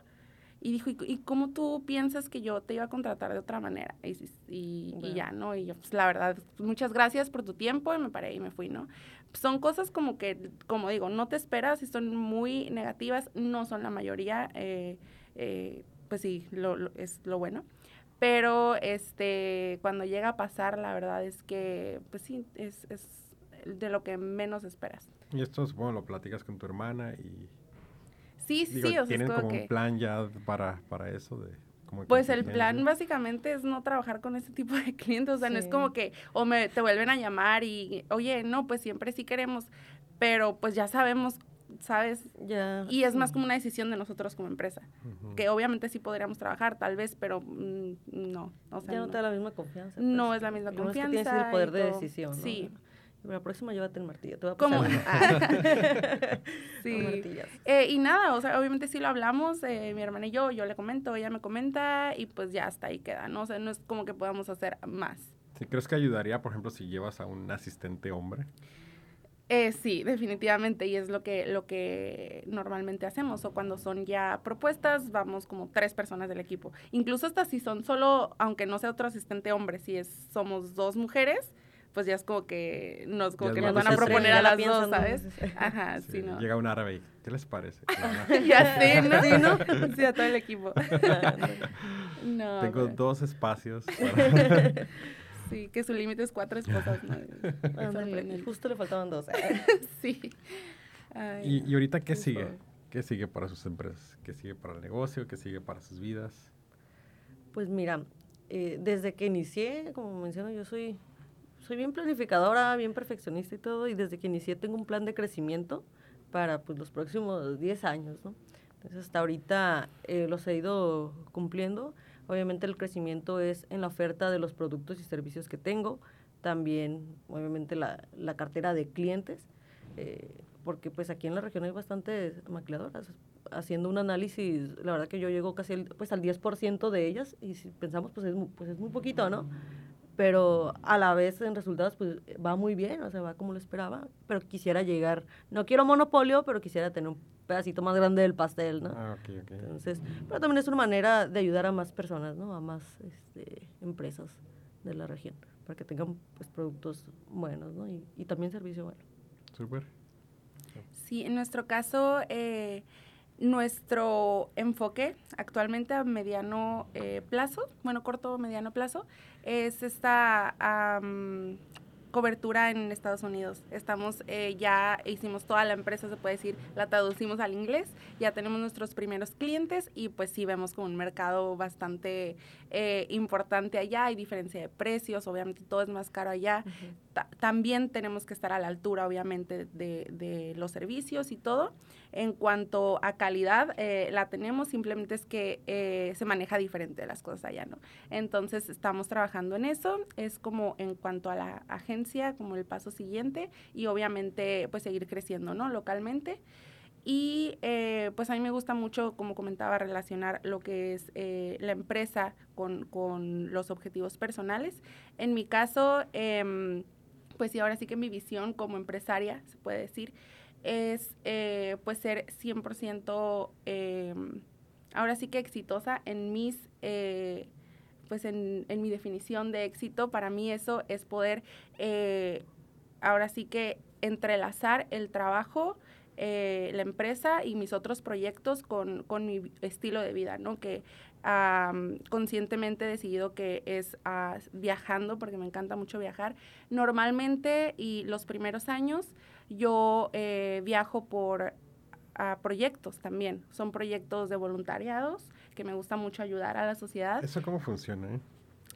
y dijo, ¿Y, cómo tú piensas que yo te iba a contratar de otra manera? Y, y, ya, ¿no? Y yo, pues la verdad, muchas gracias por tu tiempo y me paré y me fui, ¿no? son cosas como que, como digo, no te esperas y son muy negativas, no son la mayoría, eh, eh, pues sí, lo, es lo bueno. Pero este, cuando llega a pasar, la verdad es que, pues sí, es, es de lo que menos esperas. Y esto, supongo, lo platicas con tu hermana y Sí, sí, o sea, ¿Tienen como, un plan ya para, para eso de pues el plan básicamente es no trabajar con ese tipo de clientes, o sea, no es como que o me te vuelven a llamar y, oye, no, pues siempre sí queremos, pero pues ya sabemos, ¿sabes? Ya. Y es más como una decisión de nosotros como empresa, que obviamente sí podríamos trabajar, tal vez, pero mm, no, o sea, ya no, te da la misma confianza. No pues. es la misma confianza. Es que tienes el poder de decisión. Sí. La próxima llévate el martillo, te voy a pasar. Ah. sí. Eh, y nada, o sea, obviamente sí lo hablamos, eh, mi hermana y yo, yo le comento, ella me comenta y pues ya hasta ahí queda, ¿no? O sea, no es como que podamos hacer más. Sí, ¿Crees que ayudaría, por ejemplo, si llevas a un asistente hombre? Eh, sí, definitivamente, y es lo que, lo que normalmente hacemos, o cuando son ya propuestas, vamos como tres personas del equipo. Incluso hasta si son solo, aunque no sea otro asistente hombre, si es, somos dos mujeres, pues ya es como que nos, como que nos van a proponer a las dos, ¿sabes? Ajá, sí, ¿no? Llega un árabe y, ¿qué les parece? ya sé, ¿no? Sí, ¿no? Sí, a todo el equipo. no, Tengo dos espacios. sí, que su límite es cuatro esposas, ¿no? justo le faltaban dos. sí. ¿Y, ¿Y, ahorita qué sigue? ¿Qué sigue para sus empresas? ¿Qué sigue para el negocio? ¿Qué sigue para sus vidas? Pues mira, eh, desde que inicié, como menciono, yo soy soy bien planificadora, bien perfeccionista y todo, y desde que inicié tengo un plan de crecimiento para pues, los próximos 10 años, ¿no? Entonces, hasta ahorita eh, los he ido cumpliendo. Obviamente el crecimiento es en la oferta de los productos y servicios que tengo, también obviamente la, la cartera de clientes, eh, porque pues aquí en la región hay bastantes maquiladoras. Haciendo un análisis, la verdad que yo llego casi pues al 10% de ellas y si pensamos pues es, pues es muy poquito, ¿no? Pero a la vez en resultados pues va muy bien, o sea, va como lo esperaba, pero quisiera llegar, no quiero monopolio, pero quisiera tener un pedacito más grande del pastel, ¿no? Ah, ok, ok. Entonces, pero también es una manera de ayudar a más personas, ¿no? A más este, empresas de la región, para que tengan pues productos buenos, ¿no? Y, y también servicio bueno. Súper. Sí, en nuestro caso, eh, nuestro enfoque actualmente a mediano eh, plazo, bueno, corto o mediano plazo, es esta cobertura en Estados Unidos. Estamos, eh, ya hicimos toda la empresa, se puede decir, la traducimos al inglés, ya tenemos nuestros primeros clientes y pues sí vemos como un mercado bastante eh, importante allá, hay diferencia de precios, obviamente todo es más caro allá, también tenemos que estar a la altura, obviamente, de, los servicios y todo. En cuanto a calidad, eh, la tenemos, simplemente es que eh, se maneja diferente las cosas allá, ¿no? Entonces, estamos trabajando en eso. Es como en cuanto a la agencia, como el paso siguiente, y obviamente, pues seguir creciendo, ¿no? Localmente. Y eh, pues a mí me gusta mucho, como comentaba, relacionar lo que es la empresa con, con, los objetivos personales. En mi caso, em, pues sí, ahora sí que mi visión como empresaria, se puede decir, es eh, pues ser 100% em, ahora sí que exitosa en mis, eh, pues en, mi definición de éxito. Para mí eso es poder eh, ahora sí que entrelazar el trabajo, la empresa y mis otros proyectos con, con mi estilo de vida, ¿no? Que conscientemente he decidido que es ah, viajando, porque me encanta mucho viajar. Normalmente, y los primeros años, yo eh, viajo por ah, proyectos también. Son proyectos de voluntariados que me gusta mucho ayudar a la sociedad. ¿Eso cómo funciona? Eh?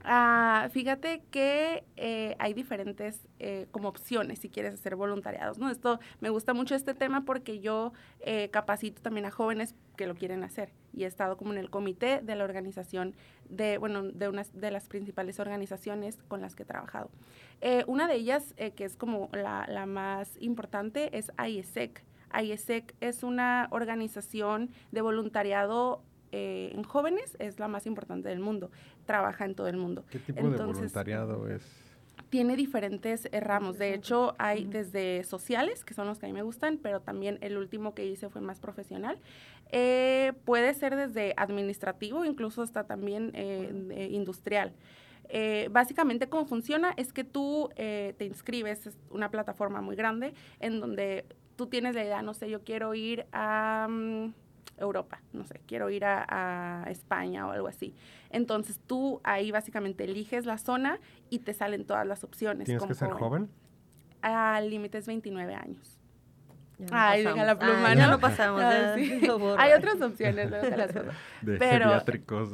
Ah, fíjate que eh, hay diferentes eh, como opciones si quieres hacer voluntariados, ¿no? Esto, me gusta mucho este tema porque yo eh, capacito también a jóvenes que lo quieren hacer y he estado como en el comité de la organización de, bueno, de una de las principales organizaciones con las que he trabajado. una de ellas, que es como la, la más importante, es IESEC. IESEC es una organización de voluntariado eh, en jóvenes es la más importante del mundo, trabaja en todo el mundo. ¿Qué tipo de voluntariado es? Tiene diferentes eh, ramos, de hecho hay desde sociales, que son los que a mí me gustan, pero también el último que hice fue más profesional. Eh, puede ser desde administrativo, incluso hasta también industrial. básicamente cómo funciona es que tú te inscribes, es una plataforma muy grande en donde tú tienes la idea, no sé, yo quiero ir a... Mm, Europa, no sé, quiero ir a, España o algo así. Entonces tú ahí básicamente eliges la zona y te salen todas las opciones. ¿Tienes que ser joven? Al límite es 29 años. Ay, venga la pluma, ¿no? Ya no pasamos. Ah, Hay otras opciones. de Pero,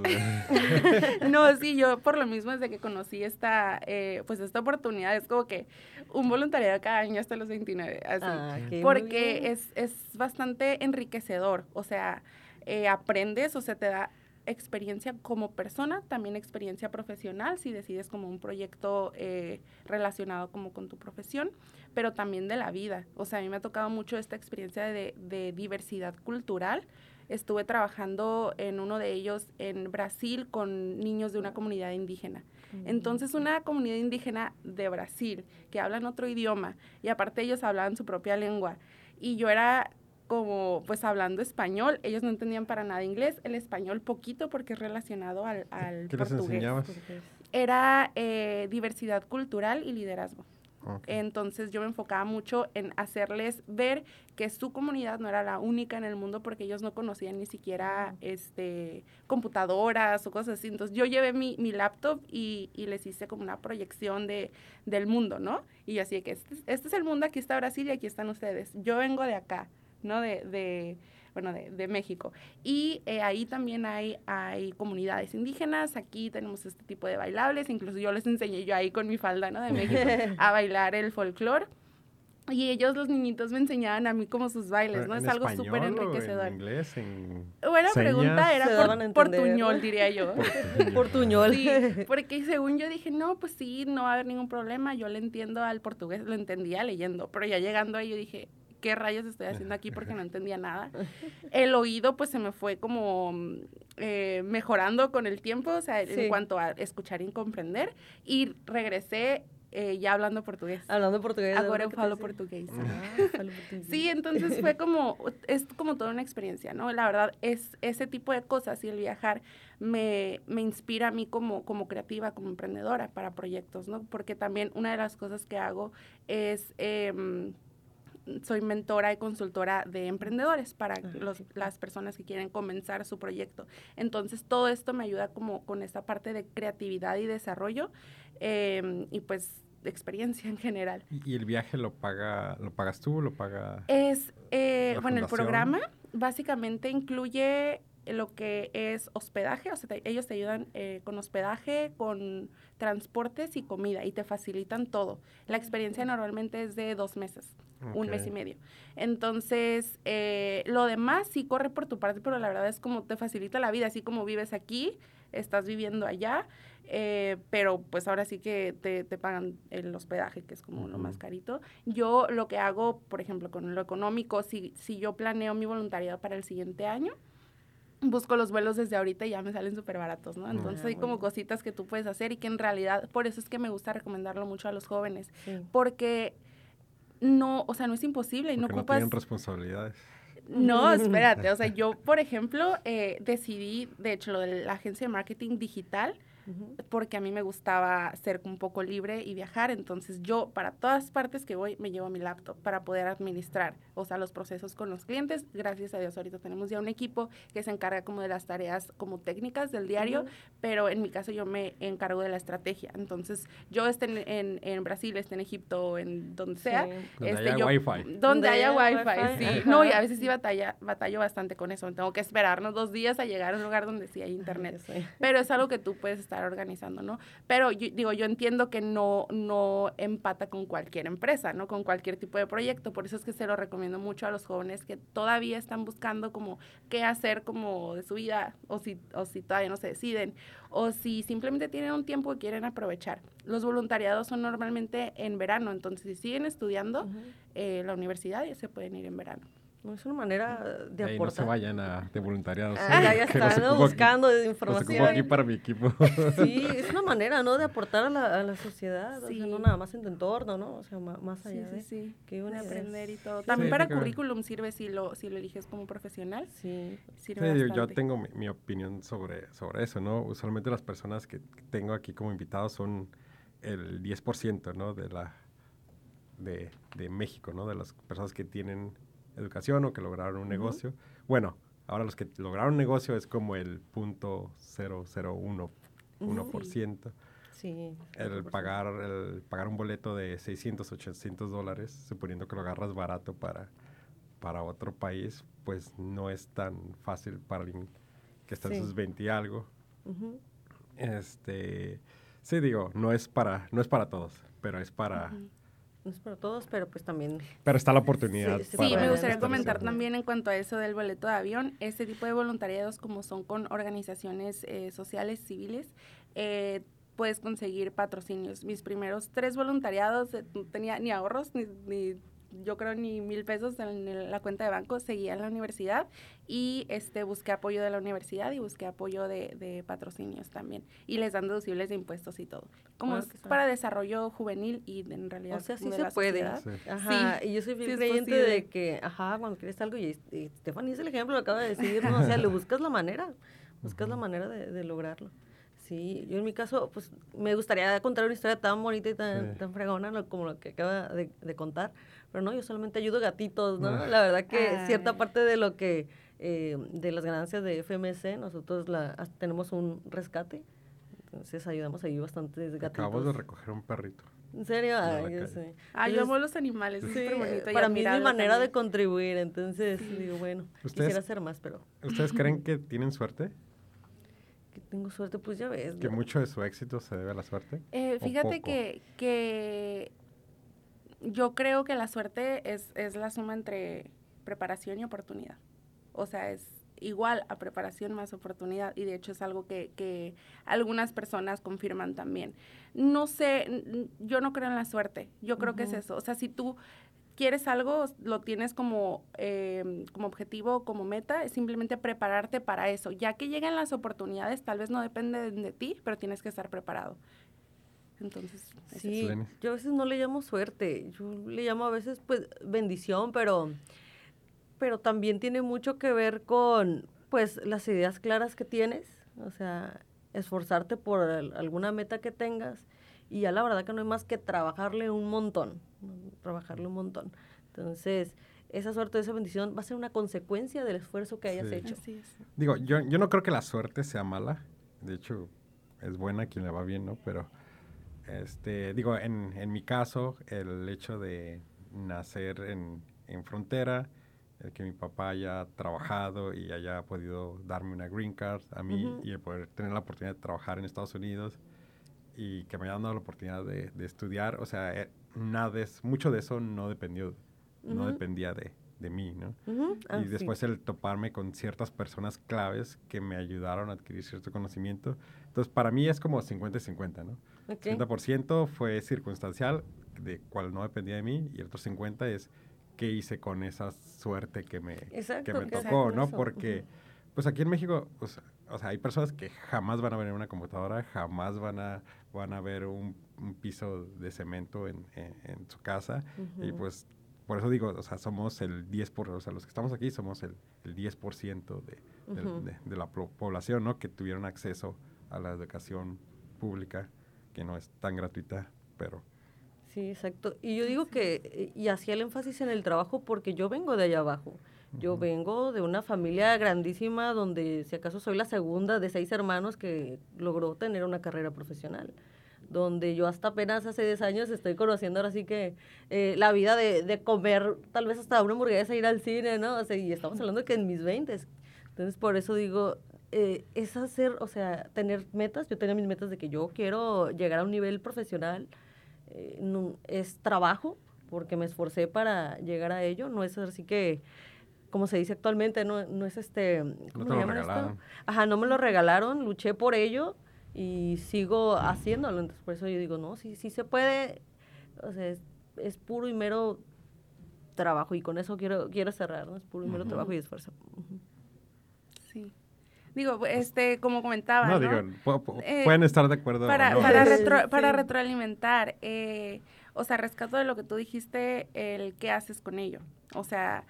no, sí, yo por lo mismo desde que conocí esta, eh, pues esta oportunidad, es como que un voluntariado cada año hasta los 29, así. Ah, porque es, es bastante enriquecedor, o sea, eh, aprendes, o sea, te da experiencia como persona, también experiencia profesional, si decides como un proyecto eh, relacionado como con tu profesión, pero también de la vida. O sea, a mí me ha tocado mucho esta experiencia de, diversidad cultural. Estuve trabajando en uno de ellos en Brasil con niños de una comunidad indígena. Entonces, una comunidad indígena de Brasil que hablan otro idioma y aparte ellos hablaban su propia lengua. Y yo era como pues hablando español, ellos no entendían para nada inglés, el español poquito porque es relacionado al, al ¿Qué portugués. Les enseñabas? Era eh, diversidad cultural y liderazgo. Entonces yo me enfocaba mucho en hacerles ver que su comunidad no era la única en el mundo porque ellos no conocían ni siquiera este, computadoras o cosas así. Entonces yo llevé mi, mi laptop y, y, les hice como una proyección de, del mundo, ¿no? Y así que este, este es el mundo, aquí está Brasil y aquí están ustedes. Yo vengo de acá ¿no? De, de bueno, de, de, México. Y eh, ahí también hay, hay comunidades indígenas, aquí tenemos este tipo de bailables, incluso yo les enseñé yo ahí con mi falda, ¿no? De México, a bailar el folclore. Y ellos, los niñitos, me enseñaban a mí como sus bailes, ¿no? Es algo súper enriquecedor. ¿En inglés? En Buena pregunta, era por, portuñol, diría yo. portuñol. Sí, porque según yo dije, no, pues sí, no va a haber ningún problema, yo le entiendo al portugués, lo entendía leyendo, pero ya llegando ahí yo dije, qué rayos estoy haciendo aquí porque no entendía nada. El oído pues se me fue como eh, mejorando con el tiempo, o sea, en cuanto a escuchar y comprender. Y regresé eh, ya hablando portugués. Hablando portugués. Ahora falo portugués. Ah, sí, entonces fue como, es como toda una experiencia, ¿no? La verdad, es ese tipo de cosas y el viajar me, me inspira a mí como, como creativa, como emprendedora para proyectos, ¿no? Porque también una de las cosas que hago es... Eh, soy mentora y consultora de emprendedores para las personas que quieren comenzar su proyecto. Entonces, todo esto me ayuda como con esta parte de creatividad y desarrollo em, y pues de experiencia en general. ¿Y el viaje lo paga, lo pagas tú, lo paga? Es, eh, bueno, el programa básicamente incluye lo que es hospedaje, o sea, ellos te ayudan eh, con hospedaje, con transportes y comida y te facilitan todo. La experiencia normalmente es de dos meses, un mes y medio. Entonces, eh, lo demás sí corre por tu parte, pero la verdad es como te facilita la vida, así como vives aquí, estás viviendo allá. Eh, pero pues ahora sí que te, te, pagan el hospedaje, que es como lo más carito. Yo lo que hago, por ejemplo, con lo económico, si, si yo planeo mi voluntariado para el siguiente año, busco los vuelos desde ahorita y ya me salen súper baratos, ¿no? Entonces hay como cositas que tú puedes hacer y que en realidad, por eso es que me gusta recomendarlo mucho a los jóvenes, porque no, o sea, no es imposible y no ocupas... No tienen responsabilidades. No, espérate, o sea, yo, por ejemplo, eh, decidí, de hecho, lo de la agencia de marketing digital, porque a mí me gustaba ser un poco libre y viajar, entonces yo para todas partes que voy me llevo mi laptop para poder administrar, o sea, los procesos con los clientes. Gracias a Dios ahorita tenemos ya un equipo que se encarga como de las tareas como técnicas del diario, pero en mi caso yo me encargo de la estrategia. Entonces, yo esté en, en, Brasil, esté en Egipto, en donde sea, donde este, haya yo, wifi. Donde haya wifi, sí. No, y a veces sí batalla, batallo bastante con eso. Tengo que esperarnos dos días a llegar a un lugar donde sí hay internet. Pero es algo que tú puedes estar organizando, ¿no? Pero yo, digo, yo entiendo que no, no empata con cualquier empresa, ¿no? Con cualquier tipo de proyecto, por eso es que se lo recomiendo mucho a los jóvenes que todavía están buscando como qué hacer como de su vida, o si, o si todavía no se deciden, o si simplemente tienen un tiempo que quieren aprovechar. Los voluntariados son normalmente en verano, entonces si siguen estudiando, eh, la universidad ya se pueden ir en verano. No es una manera de aportar. no se vayan a, de voluntariados. Ah, ya, ya está, buscando información. aquí para mi equipo. Sí, es una manera, ¿no? De aportar a la, a la sociedad. Sí. O sea, no nada más en tu entorno, ¿no? O sea, más allá sí, sí, de, sí. de aprender y todo. También para currículum sirve si lo, si lo eliges como profesional. Sí. Sirve yo, yo, tengo mi, mi, opinión sobre, sobre eso, ¿no? Usualmente las personas que tengo aquí como invitados son el 10%, ¿no? De la... De, de México, ¿no? De las personas que tienen educación o que lograron un negocio. Bueno, ahora los que lograron un negocio es como el punto 001, 1%. Sí. El pagar, el pagar un boleto de 600, 800 dólares, suponiendo que lo agarras barato para, para otro país, pues no es tan fácil para alguien que está en sus 20 y algo. Este, sí digo, no es para, no es para todos, pero es para, no es para todos, pero pues también... Pero está la oportunidad. Sí, me gustaría comentar también en cuanto a eso del boleto de avión, este tipo de voluntariados como son con organizaciones eh, sociales, civiles, eh, puedes conseguir patrocinios. Mis primeros tres voluntariados eh, no tenía ni ahorros ni, ni yo creo ni mil pesos en la cuenta de banco, seguía en la universidad y este, busqué apoyo de la universidad y busqué apoyo de, de patrocinios también. Y les dan deducibles de impuestos y todo. Como es para desarrollo juvenil y en realidad. O sea, sí se puede. Ajá. Y yo soy creyente de que, ajá, cuando quieres algo, y, y Stephanie es el ejemplo, lo acaba de decir, ¿no? O sea, le buscas la manera, buscas la manera de, de lograrlo. Sí, yo en mi caso, pues me gustaría contar una historia tan bonita y tan, tan fregona como la que acaba de, de, contar, pero no, yo solamente ayudo gatitos, ¿no? La verdad que cierta parte de lo que, eh, de las ganancias de FMC, nosotros la, tenemos un rescate, entonces ayudamos ahí bastantes gatitos. Acabamos de recoger un perrito. ¿En serio? Ay, yo sé. Ay, yo amo los animales, es súper bonito. Para mí es mi manera de contribuir, entonces digo, bueno, quisiera hacer más, pero... ¿Ustedes creen que tienen suerte? que tengo suerte, pues ya ves. ¿Que mucho de su éxito se debe a la suerte? Eh, fíjate que, que yo creo que la suerte es, es la suma entre preparación y oportunidad. O sea, es igual a preparación más oportunidad y de hecho es algo que, que, algunas personas confirman también. No sé, yo no creo en la suerte, yo creo que es eso. O sea, si tú quieres algo, lo tienes como, eh, como objetivo, como meta, es simplemente prepararte para eso. Ya que lleguen las oportunidades, tal vez no dependen de ti, pero tienes que estar preparado. Entonces, sí, yo a veces no le llamo suerte, yo le llamo a veces pues bendición, pero, pero también tiene mucho que ver con pues las ideas claras que tienes, o sea, esforzarte por alguna meta que tengas y ya la verdad que no hay más que trabajarle un montón, trabajarle un montón. Entonces, esa suerte, esa bendición va a ser una consecuencia del esfuerzo que hayas hecho. Digo, yo, yo no creo que la suerte sea mala, de hecho, es buena quien le va bien, ¿no? Pero, este, digo, en, en mi caso, el hecho de nacer en, en frontera el que mi papá haya trabajado y haya podido darme una green card a mí y el poder tener la oportunidad de trabajar en Estados Unidos y que me hayan dado la oportunidad de, de estudiar, o sea, eh, nada es, mucho de eso no dependió, no dependía de, de mí, ¿no? Ah, y después el toparme con ciertas personas claves que me ayudaron a adquirir cierto conocimiento. Entonces, para mí es como 50 y 50, ¿no? Okay. 50% fue circunstancial, de cual no dependía de mí, y el otro 50 es qué hice con esa suerte que me, que me tocó, ¿no? Porque, pues aquí en México, pues, o sea, hay personas que jamás van a ver una computadora, jamás van a, van a ver un, piso de cemento en, en, su casa, y pues por eso digo, o sea, somos el 10%, o sea, los que estamos aquí somos el, el 10% de, de, de, la población, ¿no? Que tuvieron acceso a la educación pública, que no es tan gratuita, pero... Sí, exacto. Y yo digo que, eh, y hacía el énfasis en el trabajo porque yo vengo de allá abajo. Yo vengo de una familia grandísima donde, si acaso, soy la segunda de seis hermanos que logró tener una carrera profesional donde yo hasta apenas hace 10 años estoy conociendo ahora sí que eh, la vida de, de, comer tal vez hasta una hamburguesa, ir al cine, ¿no? O sea, y estamos hablando que en mis 20. Entonces, por eso digo, eh, es hacer, o sea, tener metas. Yo tenía mis metas de que yo quiero llegar a un nivel profesional. Eh, no, es trabajo, porque me esforcé para llegar a ello. No es así que como se dice actualmente, no, no es este... ¿cómo no te lo regalaron. Ajá, no me lo regalaron, luché por ello y sigo haciéndolo. Entonces, por eso yo digo, no, sí, sí se puede. O sea, es, puro y mero trabajo y con eso quiero, quiero cerrar, ¿no? Es puro y mero trabajo y esfuerzo. Sí. Digo, este, como comentaba, no, digo, eh, pueden estar de acuerdo. Para, para, para retroalimentar, eh, o sea, rescato de lo que tú dijiste, el qué haces con ello. O sea,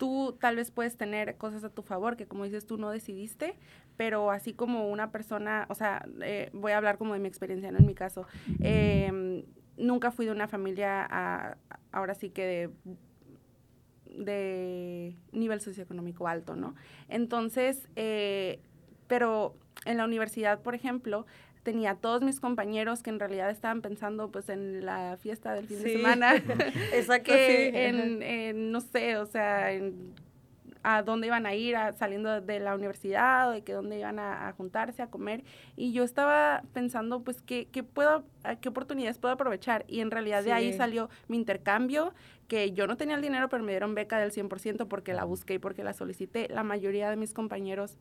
tú tal vez puedes tener cosas a tu favor que como dices tú no decidiste, pero así como una persona, o sea, eh, voy a hablar como de mi experiencia, no en mi caso, em, nunca fui de una familia, ahora sí que de, de nivel socioeconómico alto, ¿no? Entonces, eh, pero en la universidad, por ejemplo, tenía todos mis compañeros que en realidad estaban pensando pues en la fiesta del fin de semana. Exacto. que en, no sé, o sea, en a dónde iban a ir saliendo de la universidad, de que dónde iban a, juntarse, a comer. Y yo estaba pensando, pues, ¿qué, qué, puedo, qué oportunidades puedo aprovechar? Y en realidad de ahí salió mi intercambio, que yo no tenía el dinero, pero me dieron beca del 100% porque la busqué y porque la solicité. La mayoría de mis compañeros,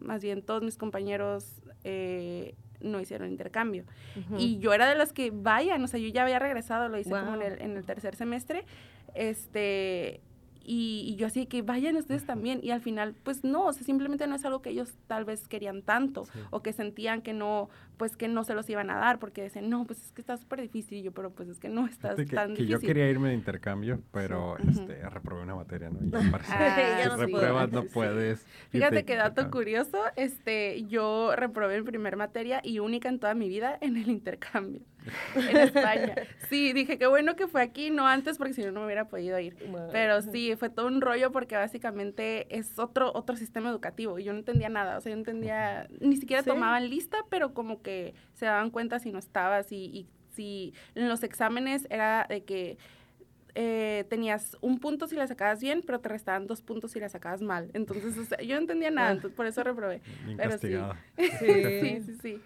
más bien todos mis compañeros... Eh, no hicieron intercambio. Y yo era de las que vayan, o sea, yo ya había regresado, lo hice como en el, en el tercer semestre, este, y, yo así que vayan ustedes también. Y al final, pues no, o sea, simplemente no es algo que ellos tal vez querían tanto o que sentían que no, pues que no se los iban a dar porque decían, no, pues es que está súper difícil. Y yo, pero pues es que no está tan que difícil. yo quería irme de intercambio, pero este, reprobé una materia, ¿no? Y ah, no repruebas, no puedes. Fíjate que dato curioso, este, yo reprobé en primer materia y única en toda mi vida en el intercambio en España. Sí, dije, qué bueno que fue aquí, no antes, porque si no, no me hubiera podido ir. Pero sí, fue todo un rollo porque básicamente es otro, otro sistema educativo y yo no entendía nada. O sea, yo no entendía, ni siquiera tomaban lista, pero como que se daban cuenta si no estabas y, y si en los exámenes era de que... Eh, tenías un punto si la sacabas bien, pero te restaban dos puntos si la sacabas mal. Entonces, o sea, yo no entendía nada, entonces por eso reprobé. pero sí. sí, sí, sí.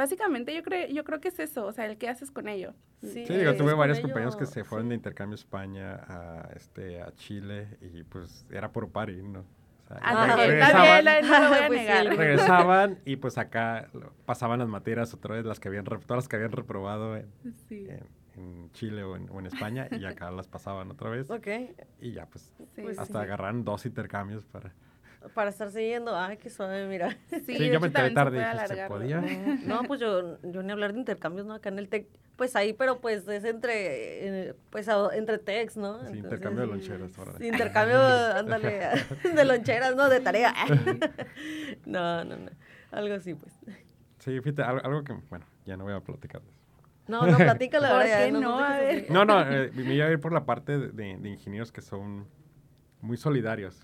Básicamente yo creo, yo creo que es eso, o sea, el qué haces con ello. Sí, digo, tuve varios compañeros que se fueron de intercambio a España, a, este, a Chile, y pues era por party, ¿no? O sea, ah, regresaban, no lo voy a pues negar. regresaban y pues acá pasaban las materias otra vez, las que habían, todas las que habían reprobado en, en, Chile o en, o en, España, y acá las pasaban otra vez. Ok. Y ya pues, hasta agarraron dos intercambios para para estar siguiendo. Ay, qué suave, mira. Sí, yo me enteré tarde. ¿Se podía? No, pues yo, yo ni hablar de intercambios, ¿no? Acá en el TEC, pues ahí, pero pues es entre, pues entre TECs, ¿no? Sí, intercambio de loncheras. Ahora. intercambio, ándale, de loncheras, ¿no? De tarea. no, no, no. Algo así, pues. Sí, fíjate, algo, que, bueno, ya no voy a platicar de eso. No, no, platícalo ¿Por qué no? A ver. No, no, eh, me iba a ir por la parte de, de ingenieros que son muy solidarios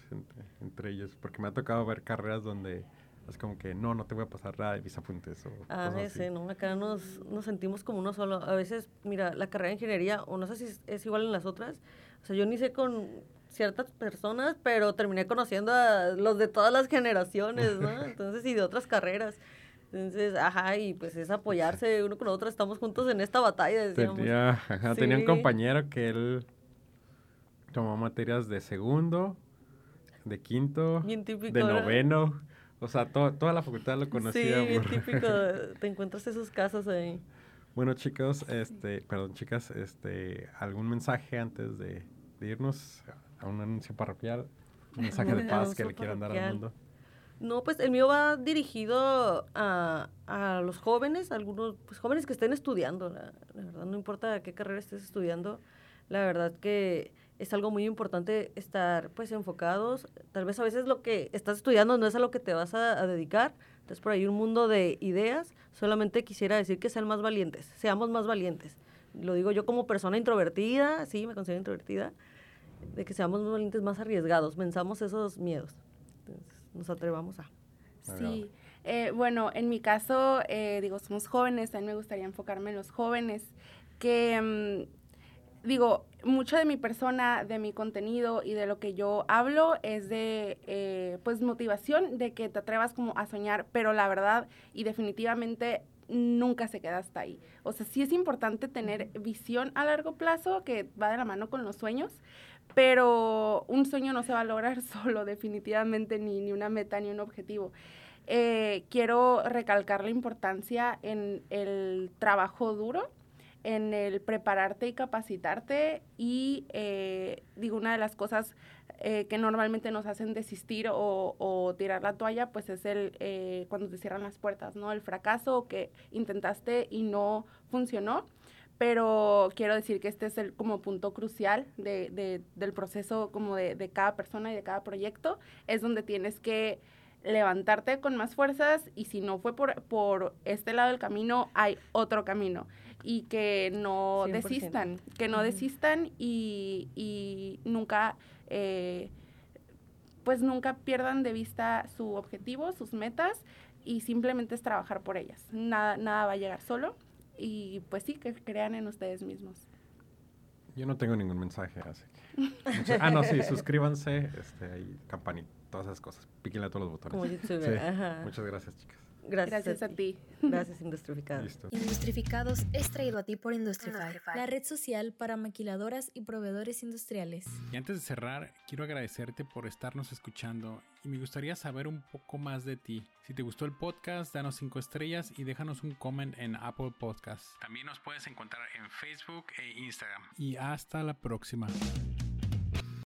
entre, ellos, porque me ha tocado ver carreras donde es como que no, no te voy a pasar nada de mis apuntes. O ah, ese, ¿no? Acá nos, nos sentimos como uno solo. A veces, mira, la carrera de ingeniería, o no sé si es, igual en las otras, o sea, yo ni sé con ciertas personas, pero terminé conociendo a los de todas las generaciones, ¿no? Entonces, y de otras carreras. Entonces, ajá, y pues es apoyarse uno con otro, estamos juntos en esta batalla, decíamos. Tenía, ajá, tenía un compañero que él tomó materias de segundo, de quinto, de noveno. O sea, toda la facultad lo conocía. Sí, típico, te encuentras esos casos ahí. Bueno, chicos, este, perdón, chicas, este, ¿algún mensaje antes de, irnos a un anuncio parroquial? Un mensaje de paz que le quieran dar al mundo. No, pues el mío va dirigido a, a los jóvenes, algunos pues, jóvenes que estén estudiando, la, verdad, no importa qué carrera estés estudiando, la verdad que es algo muy importante estar pues enfocados. Tal vez a veces lo que estás estudiando no es a lo que te vas a, a dedicar, entonces por ahí un mundo de ideas, solamente quisiera decir que sean más valientes, seamos más valientes. Lo digo yo como persona introvertida, sí, me considero introvertida, de que seamos más valientes, más arriesgados, venzamos esos miedos nos atrevamos a. Sí, eh, bueno, en mi caso, eh, digo, somos jóvenes, a mí me gustaría enfocarme en los jóvenes, que, mm, digo, mucho de mi persona, de mi contenido y de lo que yo hablo es de, eh, pues, motivación, de que te atrevas como a soñar, pero la verdad y definitivamente nunca se queda hasta ahí. O sea, sí es importante tener visión a largo plazo que va de la mano con los sueños, pero un sueño no se va a lograr solo, definitivamente, ni, ni una meta, ni un objetivo. Eh, quiero recalcar la importancia en el trabajo duro, en el prepararte y capacitarte y eh, digo, una de las cosas eh, que normalmente nos hacen desistir o, o, tirar la toalla, pues es el cuando te cierran las puertas, ¿no? El fracaso que intentaste y no funcionó pero quiero decir que este es el como punto crucial de, de, del proceso como de, de, cada persona y de cada proyecto, es donde tienes que levantarte con más fuerzas y si no fue por, por este lado del camino, hay otro camino y que no desistan, que no desistan y, y nunca, eh, pues nunca pierdan de vista su objetivo, sus metas y simplemente es trabajar por ellas. Nada, nada va a llegar solo y pues sí, que crean en ustedes mismos. Yo no tengo ningún mensaje, así que... ah, no, sí, suscríbanse, este, ahí, campanita, todas esas cosas. Píquenle a todos los botones. Como YouTube, Ajá. Muchas gracias, chicas. Gracias, a, ti. Gracias, Industrificados. Industrificados es traído a ti por Industrify. La red social para maquiladoras y proveedores industriales. Y antes de cerrar, quiero agradecerte por estarnos escuchando y me gustaría saber un poco más de ti. Si te gustó el podcast, danos 5 estrellas y déjanos un comment en Apple Podcasts. También nos puedes encontrar en Facebook e Instagram. Y hasta la próxima.